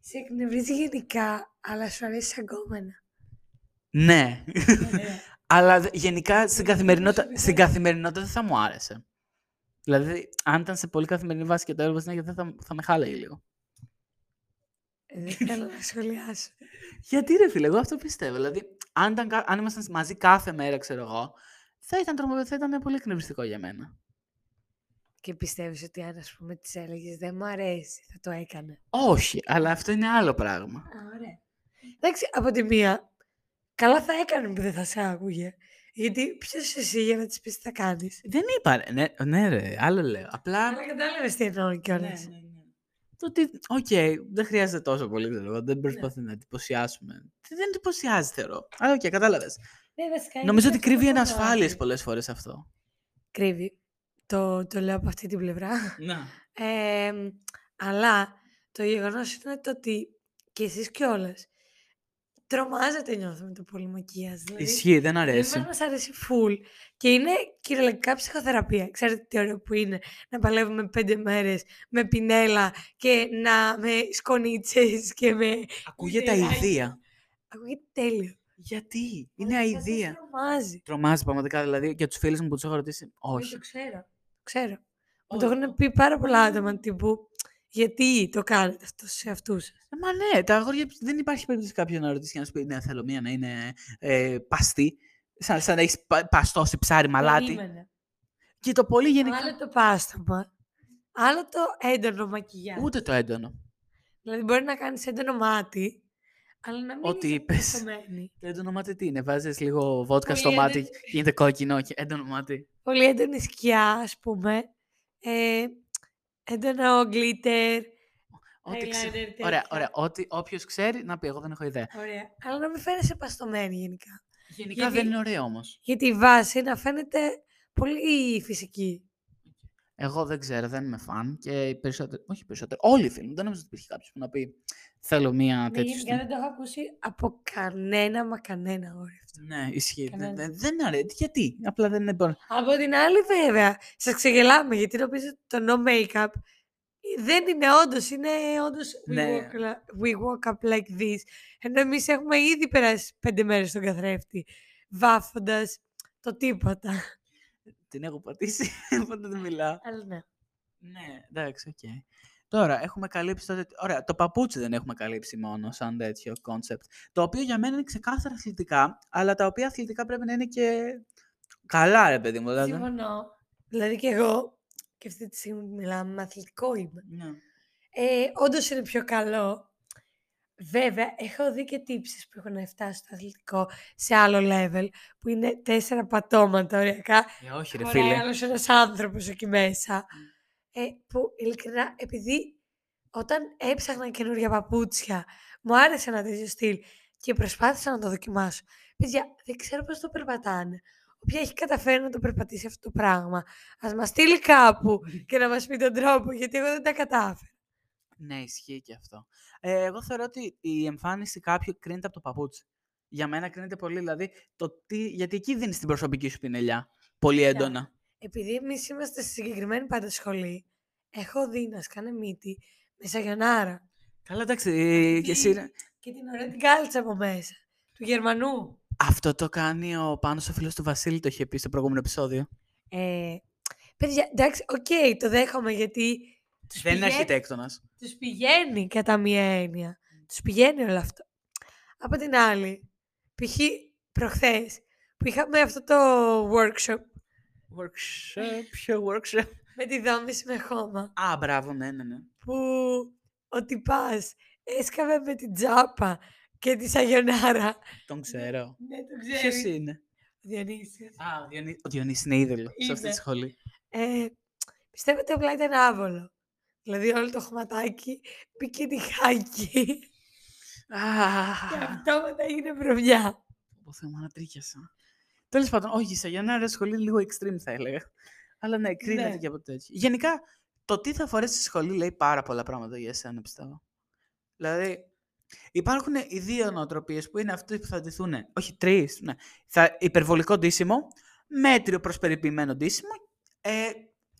Σε εκνευρίζει γενικά, αλλά σου αρέσει σαν κόμενα. ναι. αλλά δε- γενικά στην Δεν καθημερινότητα, σου στην αρέσει. καθημερινότητα δεν θα μου άρεσε. Δηλαδή, αν ήταν σε πολύ καθημερινή βάση και το έργο συνέχεια, δεν θα, θα με χάλαγε λίγο. Ε, Δεν θέλω να σχολιάσω. Γιατί ρε φίλε, εγώ αυτό πιστεύω. Δηλαδή, αν, ήταν, κα- αν ήμασταν μαζί κάθε μέρα, ξέρω εγώ, θα ήταν, τρομο- θα ήταν πολύ εκνευριστικό για μένα. Και πιστεύεις ότι αν ας πούμε της έλεγες δεν μου αρέσει, θα το έκανε. Όχι, αλλά αυτό είναι άλλο πράγμα. Α, ωραία. Εντάξει, από τη μία, καλά θα έκανε που δεν θα σε άκουγε. Γιατί ποιος εσύ για να της πεις τι θα κάνεις; Δεν είπα, ρε, ναι, ναι ρε, άλλο λέω. Απλά... Αλλά κατάλαβες τι εννοώ Ναι, κιόλας. ναι, ναι. Το ότι, οκ, δεν χρειάζεται τόσο πολύ, ξέρω εγώ, δεν προσπαθεί να εντυπωσιάσουμε. Δεν δεν εντυπωσιάζει, θεωρώ. Αλλά οκ, κατάλαβες. Ναι, βασικά είναι Νομίζω και ότι αυτό το κρύβει κομμάτι. ανασφάλειες πολλές φορές αυτό. Κρύβει. Το, το λέω από αυτή την πλευρά. Να. Ε, αλλά το γεγονός είναι το ότι και εσείς κιόλας τρομάζετε νιώθω με το πολύ μακιγιάζ. Δηλαδή, Ισχύει, δεν δεν αρέσει. μας αρέσει full και είναι κυριολεκτικά ψυχοθεραπεία. Ξέρετε τι ωραίο που είναι να παλεύουμε πέντε μέρες με πινέλα και να με σκονίτσες και με... Ακούγεται ιδεάκι. αηδία. Ακούγεται τέλειο. Γιατί, Αλλά είναι σας δεν αηδία. Τρομάζει. Τρομάζει πραγματικά, δηλαδή, και τους φίλους μου που τους έχω ρωτήσει, Όχι. όχι. Το ξέρω. Το ξέρω. Μου Όχι. το έχουν πει πάρα πολλά άτομα τύπου γιατί το κάνετε αυτό σε αυτούς σας; Ε, Μα ναι, τα αγόρια δεν υπάρχει περίπτωση κάποιον να ρωτήσει και να σου πει ναι, θέλω μία να είναι ε, παστή. Σαν, σαν να έχεις παστό σε ψάρι μαλάτι. Περίμενε. Και το πολύ γενικά. Άλλο το πάστομα. Άλλο το έντονο μακιγιάζ. Ούτε το έντονο. Δηλαδή μπορεί να κάνεις έντονο μάτι, αλλά να μην Ό,τι είσαι είπες. παστομένη. Το έντονο μάτι τι είναι. Βάζεις λίγο βότκα Πολύ στο μάτι, έντονο. γίνεται κόκκινο και έντονο μάτι. Πολύ έντονη σκιά, ας πούμε. Ε, έντονο γκλίτερ. Ό,τι ξε- eyeliner, τέτοια. Ωραία, ωραία. Ό,τι, όποιος ξέρει, να πει, εγώ δεν έχω ιδέα. Ωραία. Αλλά να μην φαίνεσαι παστομένη γενικά. Γενικά Γιατί- δεν είναι ωραίο όμως. Γιατί η βάση να φαίνεται πολύ φυσική. Εγώ δεν ξέρω, δεν είμαι φαν και οι περισσότεροι, όχι οι περισσότεροι, όλοι οι φίλοι μου. Δεν νομίζω ότι υπήρχε κάποιος που να πει θέλω μία Ναι, τέτοια. γενικά δεν το έχω ακούσει από κανένα μα κανένα όριο αυτό. Ναι, ισχύει. Δεν, Κανένας. δεν, δεν αρέσει. Γιατί, απλά δεν είναι bon. Από την άλλη βέβαια, σας ξεγελάμε γιατί νομίζω ότι το no makeup δεν είναι όντως, είναι όντως we, Ναι. walk, la- we walk up like this. Ενώ εμείς έχουμε ήδη περάσει πέντε μέρες στον καθρέφτη, βάφοντας το τίποτα. Την έχω πατήσει, οπότε δεν μιλάω. Αλλά ναι. Ναι, εντάξει, οκ. Τώρα, έχουμε καλύψει τότε... Ωραία, το παπούτσι δεν έχουμε καλύψει μόνο σαν τέτοιο concept. Το οποίο για μένα είναι ξεκάθαρα αθλητικά, αλλά τα οποία αθλητικά πρέπει να είναι και καλά, ρε παιδί μου. Δηλαδή. Συμφωνώ. Δηλαδή και εγώ, και αυτή τη στιγμή που μιλάμε, με αθλητικό είμαι. Ναι. Ε, Όντως είναι πιο καλό. Βέβαια, έχω δει και τύπισσες που έχουν φτάσει στο αθλητικό σε άλλο level, που είναι τέσσερα πατώματα ωριακά. Ε, όχι, ρε Χωράει φίλε. άλλος ένας άνθρωπος εκεί μέσα. Ε, που ειλικρινά, επειδή όταν έψαχνα καινούργια παπούτσια, μου άρεσε ένα τέτοιο στυλ και προσπάθησα να το δοκιμάσω. Παιδιά, δεν ξέρω πώς το περπατάνε. Όποια έχει καταφέρει να το περπατήσει αυτό το πράγμα, ας μας στείλει κάπου και να μας πει τον τρόπο, γιατί εγώ δεν τα κατάφερα. Ναι, ισχύει και αυτό. Ε, εγώ θεωρώ ότι η εμφάνιση κάποιου κρίνεται από το παπούτσι. Για μένα κρίνεται πολύ, δηλαδή, το τι, γιατί εκεί δίνεις την προσωπική σου πινελιά. Πολύ έντονα. Επειδή εμείς είμαστε στη συγκεκριμένη πάντα σχολή, έχω δει να σκάνε μύτη με σαγιονάρα Καλά, εντάξει, ε, και εσύ... ρε. και την ωραία την κάλτσα από μέσα, του Γερμανού. Αυτό το κάνει ο Πάνος ο φίλος του Βασίλη, το είχε πει στο προηγούμενο επεισόδιο. Ε, παιδιά, εντάξει, οκ, το δέχομαι γιατί τους Δεν είναι πηγαίνει, αρχιτέκτονας. τους πηγαίνει κατά μία έννοια. Τους πηγαίνει όλο αυτό. Από την άλλη, π.χ. προχθές που είχαμε αυτό το workshop Workshop, ποιο workshop. με τη δόμηση με χώμα Α, μπράβο, ναι, ναι, ναι. που ο τυπάς έσκαβε με την τζάπα και τη σαγιονάρα. Τον ξέρω. Ναι, το Ποιος ξέρεις. είναι; Ο Διονύσης. Α, ο, Διονύ... ο Διονύσης είναι είδωλο σε αυτή Είναι. τη σχολή. Ε, πιστεύω ότι απλά ήταν άβολο. Δηλαδή όλο το χωματάκι μπήκε τυχάκι και Α, αυτόματα έγινε βρωμιά. Πω Θεέ μου, ανατρίχιασα. Τέλος πάντων, όχι, σε για ένα σχολή λίγο extreme θα έλεγα. Αλλά ναι, κρίνεται Ναι. και από τέτοιο. Γενικά, το τι θα φορέσει στη σχολή λέει πάρα πολλά πράγματα για εσένα, πιστεύω. Δηλαδή, υπάρχουν οι δύο νοοτροπίες που είναι αυτές που θα ντυθούν. Όχι, τρεις. Ναι. Θα, υπερβολικό ντύσιμο, μέτριο προς περιποιημένο ντύσιμο. Ε,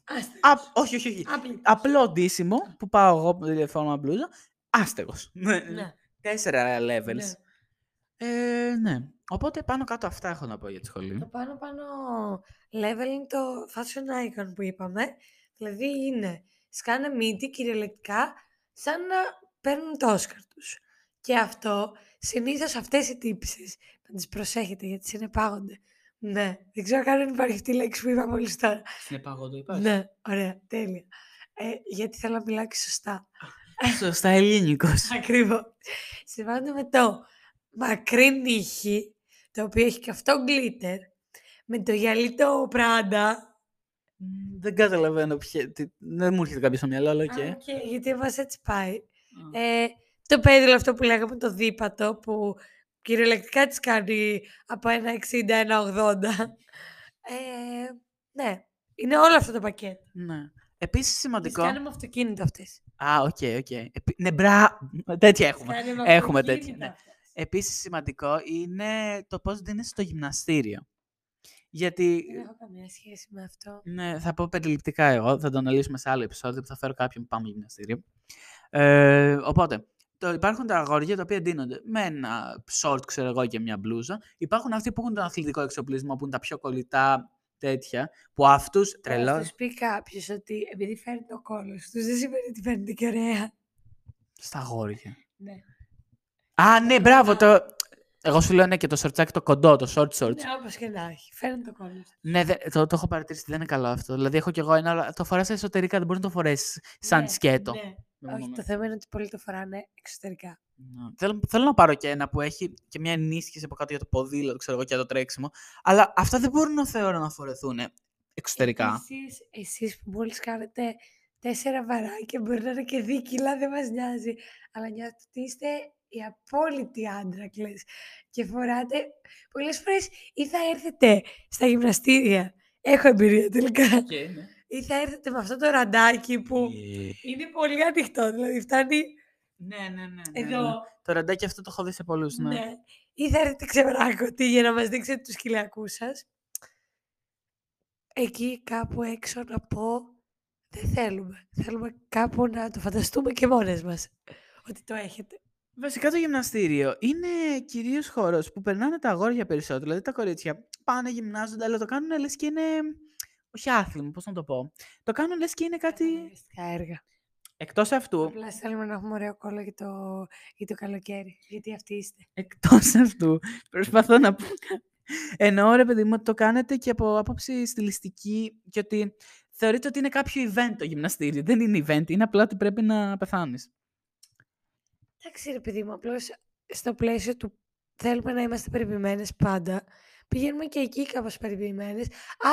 Άστε. α, όχι, όχι, όχι. Άπλη. Απλό ντύσιμο που πάω εγώ με τη φόρμα μπλούζα. Άστεγος. Ναι. Τέσσερα levels. ναι. Ε, ναι. Οπότε πάνω κάτω αυτά έχω να πω για τη σχολή. Το πάνω πάνω level είναι το fashion icon που είπαμε. Δηλαδή είναι σκάνε μύτη κυριολεκτικά σαν να παίρνουν το Όσκαρ τους. Και αυτό συνήθως αυτές οι τύψεις να τις προσέχετε γιατί συνεπάγονται. Ναι, δεν ξέρω καν αν υπάρχει αυτή η λέξη που είπα μόλις τώρα. Συνεπαγό το είπα. Ναι, ωραία, τέλεια. Ε, γιατί θέλω να μιλάω και σωστά. Σωστά ελληνικός. Ακριβώς. Συμβάνονται με το μακρύ νύχι, το οποίο έχει και αυτό γκλίτερ, με το γυαλί το πράντα. Μ, Δεν καταλαβαίνω ποια. τι- Δεν μου έρχεται κάποιος στο μυαλό, αλλά οκ. Α, οκ, γιατί μας έτσι πάει. Ε, το πέδιλο αυτό που λέγαμε το δίπατο, που κυριολεκτικά τις κάνει από ένα 60-ένα 80. Ε, ναι, είναι όλο αυτό το πακέτο. Ναι. Επίσης Τις σημαντικό. κάνει με αυτοκίνητο αυτές. Α, οκ, οκ. Επί- Ναι, μπρα. Τέτοια έχουμε. Κάνει με Έχουμε αυτοκίνητο τέτοια, ναι. Αυτές. Επίσης σημαντικό είναι το πώς δίνεις στο γυμναστήριο. Γιατί. Δεν έχω καμία σχέση με αυτό. Ναι, θα πω περιληπτικά εγώ. Θα το αναλύσουμε σε άλλο επεισόδιο που θα φέρω κάποιον που πάμε γυμναστήριο. Ε, οπότε, το, υπάρχουν τα αγόρια τα οποία ντύνονται με ένα short, ξέρω εγώ, και μια μπλούζα. Υπάρχουν αυτοί που έχουν τον αθλητικό εξοπλισμό, που είναι τα πιο κολλητά τέτοια, που αυτούς Θα τρελό. τους πει κάποιος ότι επειδή φέρνει το κόλλος τους, δεν σημαίνει ότι φαίνεται και ωραία. Στα αγόρια. Ναι. Α, ναι, μπράβο. Το... Εγώ σου λέω ναι και το σορτσάκι το κοντό, το short shorts. Ναι, όπως και να έχει. Φαίνεται το κόλλο. Ναι, δε- το, το έχω παρατηρήσει, δεν είναι καλό αυτό. Δηλαδή έχω κι εγώ ένα, αλλά το φοράς εσωτερικά, δεν μπορεί να το φορέσεις σαν Ναι, σκέτο. Ναι. Ναι, Όχι, ναι, το θέμα είναι ότι πολλοί το φοράνε εξωτερικά. ναι. Θέλω, θέλω να πάρω και ένα που έχει και μια ενίσχυση από κάτω για το ποδήλατο, ξέρω εγώ, και για το τρέξιμο. Αλλά αυτά δεν μπορούν να θεωρώ να φορεθούν εξωτερικά. Εσείς, εσείς που μόλις κάνετε τέσσερα βαράκια, μπορεί να είναι και δύο κιλά, δεν μας νοιάζει. Αλλά νιώθετε ότι είστε οι απόλυτοι άντρακλες και φοράτε πολλές φορές ή θα έρθετε στα γυμναστήρια, έχω εμπειρία τελικά, ή θα έρθετε με αυτό το ραντάκι που είναι πολύ ανοιχτό, δηλαδή φτάνει Ναι, ναι, ναι. ναι, εδώ. ναι. Το ραντάκι αυτό το έχω δει σε πολλούς, ναι. Ναι. Ή θα έρθετε ξεβράκωτοι για να μας δείξετε τους κοιλιακούς σας. Εκεί κάπου έξω να πω δεν θέλουμε. Θέλουμε κάπου να το φανταστούμε και μόνες μας ότι το έχετε. Βασικά το γυμναστήριο είναι κυρίως χώρος που περνάνε τα αγόρια περισσότερο. Δηλαδή τα κορίτσια πάνε, γυμνάζονται, αλλά το κάνουν λες και είναι... Όχι άθλημα, πώς να το πω. Το κάνουν λες και είναι κάτι... Αγωνιστικά έργα. Εκτός αυτού, Απλά θέλουμε να έχουμε ωραίο κόλλο για το, για το καλοκαίρι. Γιατί αυτοί είστε. εκτός αυτού, προσπαθώ να πω... Εννοώ ρε παιδί μου ότι το κάνετε και από άποψη στιλιστική και ότι θεωρείτε ότι είναι κάποιο event το γυμναστήριο. Δεν είναι event, είναι απλά ότι πρέπει να πεθάνεις. Εντάξει ρε παιδί μου, απλώς στο πλαίσιο του θέλουμε να είμαστε περιποιημένες πάντα. Πηγαίνουμε και εκεί κάπως περιποιημένες.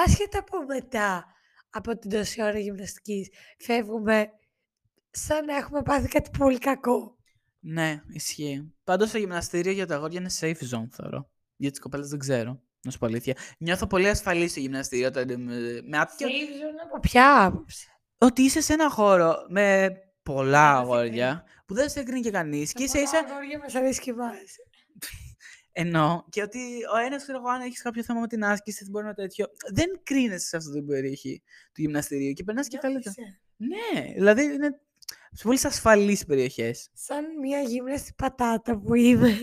Άσχετα από μετά από την τόση ώρα γυμναστικής. Φεύγουμε σαν να έχουμε πάθει κάτι πολύ κακό. Ναι, ισχύει. Πάντως το γυμναστήριο για τα αγόρια είναι safe zone, θεωρώ. Για τις κοπέλες δεν ξέρω. Να σου πω αλήθεια. Νιώθω πολύ ασφαλής στο γυμναστήριο. Όταν, είμαι με, με άτια- Safe zone από ποια άποψη; Ότι είσαι σε ένα χώρο με πολλά Δεν σε αγόρια που δεν σε κρίνει και κανείς. Και ίσα ίσα αγόρια μας αρέσει και εμάς. εννοώ. Και ότι ο ένας, ξέρω εγώ, αν έχεις κάποιο θέμα με την άσκηση, μπορεί να τέτοιο. Δεν κρίνεσαι σε αυτό το περιοχή του γυμναστηρίου και περνάς και καλύτερα. Νιώθεις, ε, Ναι, δηλαδή είναι σε πολύ ασφαλείς περιοχές. Σαν μια γύμναστη πατάτα που είμαι.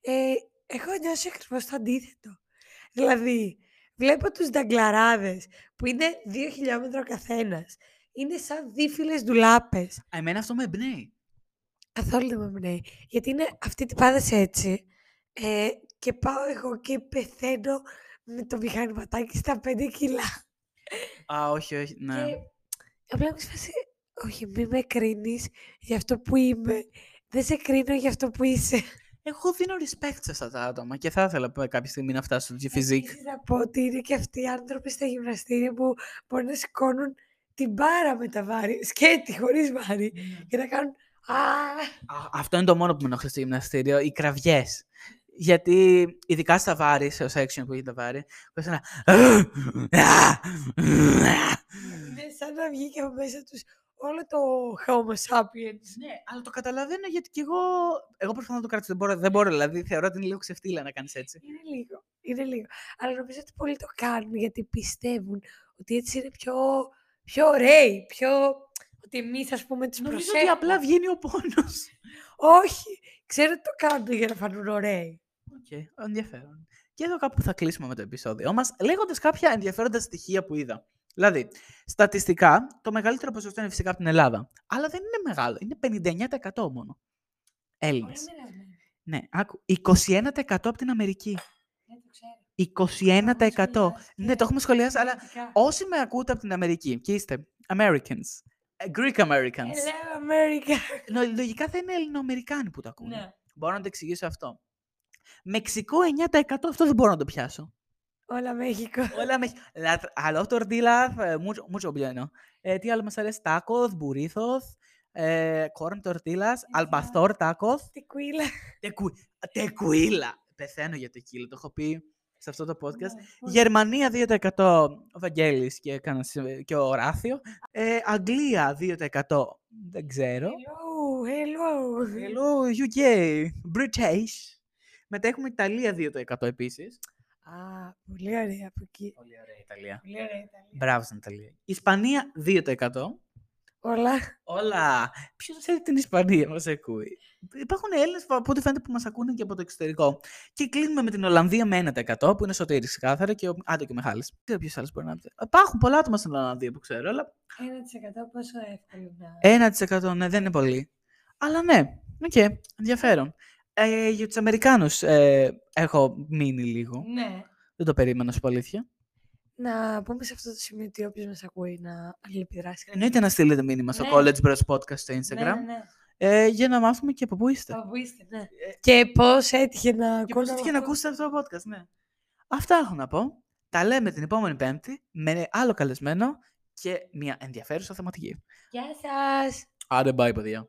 Ε, έχω νιώσει ακριβώς το αντίθετο. Δηλαδή, βλέπω τους νταγκλαράδες που είναι δύο χιλιόμετρα ο καθένας. Είναι σαν δίφυλες ντουλάπες. Εμένα αυτό με εμπνέει. Καθόλου δεν με εμπνέει. Γιατί είναι αυτή την πάδες έτσι. Ε, και πάω εγώ και πεθαίνω με το μηχανηματάκι στα 5 κιλά. Α, όχι, όχι. Ναι. Και απλά είμαι σε φάση, όχι μη με κρίνεις για αυτό που είμαι. Δεν σε κρίνω για αυτό που είσαι. Εγώ δίνω respect σε αυτά τα άτομα και θα ήθελα π- κάποια στιγμή να φτάσω στο physique. Επίσης να πω ότι είναι και αυτοί οι άνθρωποι στα γυμναστήρια που μπορεί να σηκώνουν την μπάρα με τα βάρη, σκέτη χωρίς βάρη, και να κάνουν «Α, Α, αυτό είναι το μόνο που με ενοχλεί στο γυμναστήριο, οι κραυγές. Γιατί ειδικά στα βάρη, σε section που έχει τα βάρη, πες ένα. είναι σαν να βγει και από μέσα τους όλο το homo sapiens. Ναι, αλλά το καταλαβαίνω γιατί κι εγώ. Εγώ προσπαθώ να το κρατήσω. Δεν μπορώ, δεν μπορώ δηλαδή. Θεωρώ ότι είναι λίγο ξεφτύλα να κάνεις έτσι. Είναι λίγο, είναι λίγο. Αλλά νομίζω ότι πολλοί το κάνουν γιατί πιστεύουν ότι έτσι είναι πιο, πιο ωραίοι, πιο... Ότι εμείς ας πούμε τους Νομίζω ότι προσέχουμε. απλά βγαίνει ο πόνος. Όχι, ξέρω ότι το κάνουν για να φανούν ωραίοι. Οκ, ενδιαφέρον. Και εδώ κάπου θα κλείσουμε με το επεισόδιο μας, λέγοντας κάποια ενδιαφέροντα στοιχεία που είδα. Δηλαδή, στατιστικά, το μεγαλύτερο ποσοστό είναι φυσικά από την Ελλάδα. Αλλά δεν είναι μεγάλο. Είναι 59% μόνο. Έλληνες. Πολύ μοιρασμένοι. Ναι, άκου. 21% από την Αμερική. Δεν το ξέρω. 21%. Ναι, το έχουμε σχολιάσει, αλλά όσοι με ακούτε από την Αμερική και είστε Americans, ε, Greek Americans, Hello, America. λο- λογικά θα είναι Ελληνοαμερικάνοι που το ακούνε. Ναι. Μπορώ να το εξηγήσω αυτό. Μεξικό 9% αυτό δεν μπορώ να το πιάσω. Όλα Μέχικο. Όλα με... La- A los tortillas, eh, mucho, mucho bueno. Ε, τι άλλο μας αρέσει, tacos, burritos, ε, corn tortillas, al pastor tacos, Τι κουίλα. tequi- tequila. Πεθαίνω για tequila, το έχω πει σε αυτό το podcast. Ναι, πώς- Γερμανία 2% ο Βαγγέλης και, κανένας, ε, και ο Ράθιο. Ε, Αγγλία 2% δεν ξέρω. Hello, hello. Hello UK, British. Μετά έχουμε Ιταλία 2% επίσης. Α, πολύ ωραία από εκεί. Πολύ ωραία Ιταλία. Πολύ ωραία Ιταλία. Μπράβο στην Ιταλία. Ισπανία 2%. Όλα. Όλα. Ποιος θέλει την Ισπανία, μας ακούει; Υπάρχουν Έλληνες που από ό,τι φαίνεται που μας ακούνε και από το εξωτερικό. Και κλείνουμε με την Ολλανδία με 1% που είναι Σωτήρης ξεκάθαρα και ο... άντε και ο Μιχάλης. Δεν ξέρω ποιο άλλος μπορεί να πει. Υπάρχουν πολλά άτομα στην Ολλανδία που ξέρω, αλλά 1% πόσο εύκολο να. 1% ναι, δεν είναι πολύ. Αλλά ναι, οκ, ενδιαφέρον. Ε, για τους Αμερικάνους ε, έχω μείνει λίγο. Ναι. Δεν το περίμενα, σου πω αλήθεια. Να πούμε σε αυτό το σημείο ότι όποιος μας ακούει να αλληλεπιδράσει. Εννοείται να στείλετε μήνυμα στο Ναι. College Bros Podcast στο Instagram Ναι, ναι, ναι. Ε, για να μάθουμε και από πού είστε. Από πού είστε, ναι. Και πώς έτυχε να Και πώς ακούω έτυχε να ακούσετε αυτό το podcast, ναι. Αυτά έχω να πω. Τα λέμε την επόμενη Πέμπτη με άλλο καλεσμένο και μια ενδιαφέρουσα θεματική. Γεια σας. Άντε, bye, παιδιά.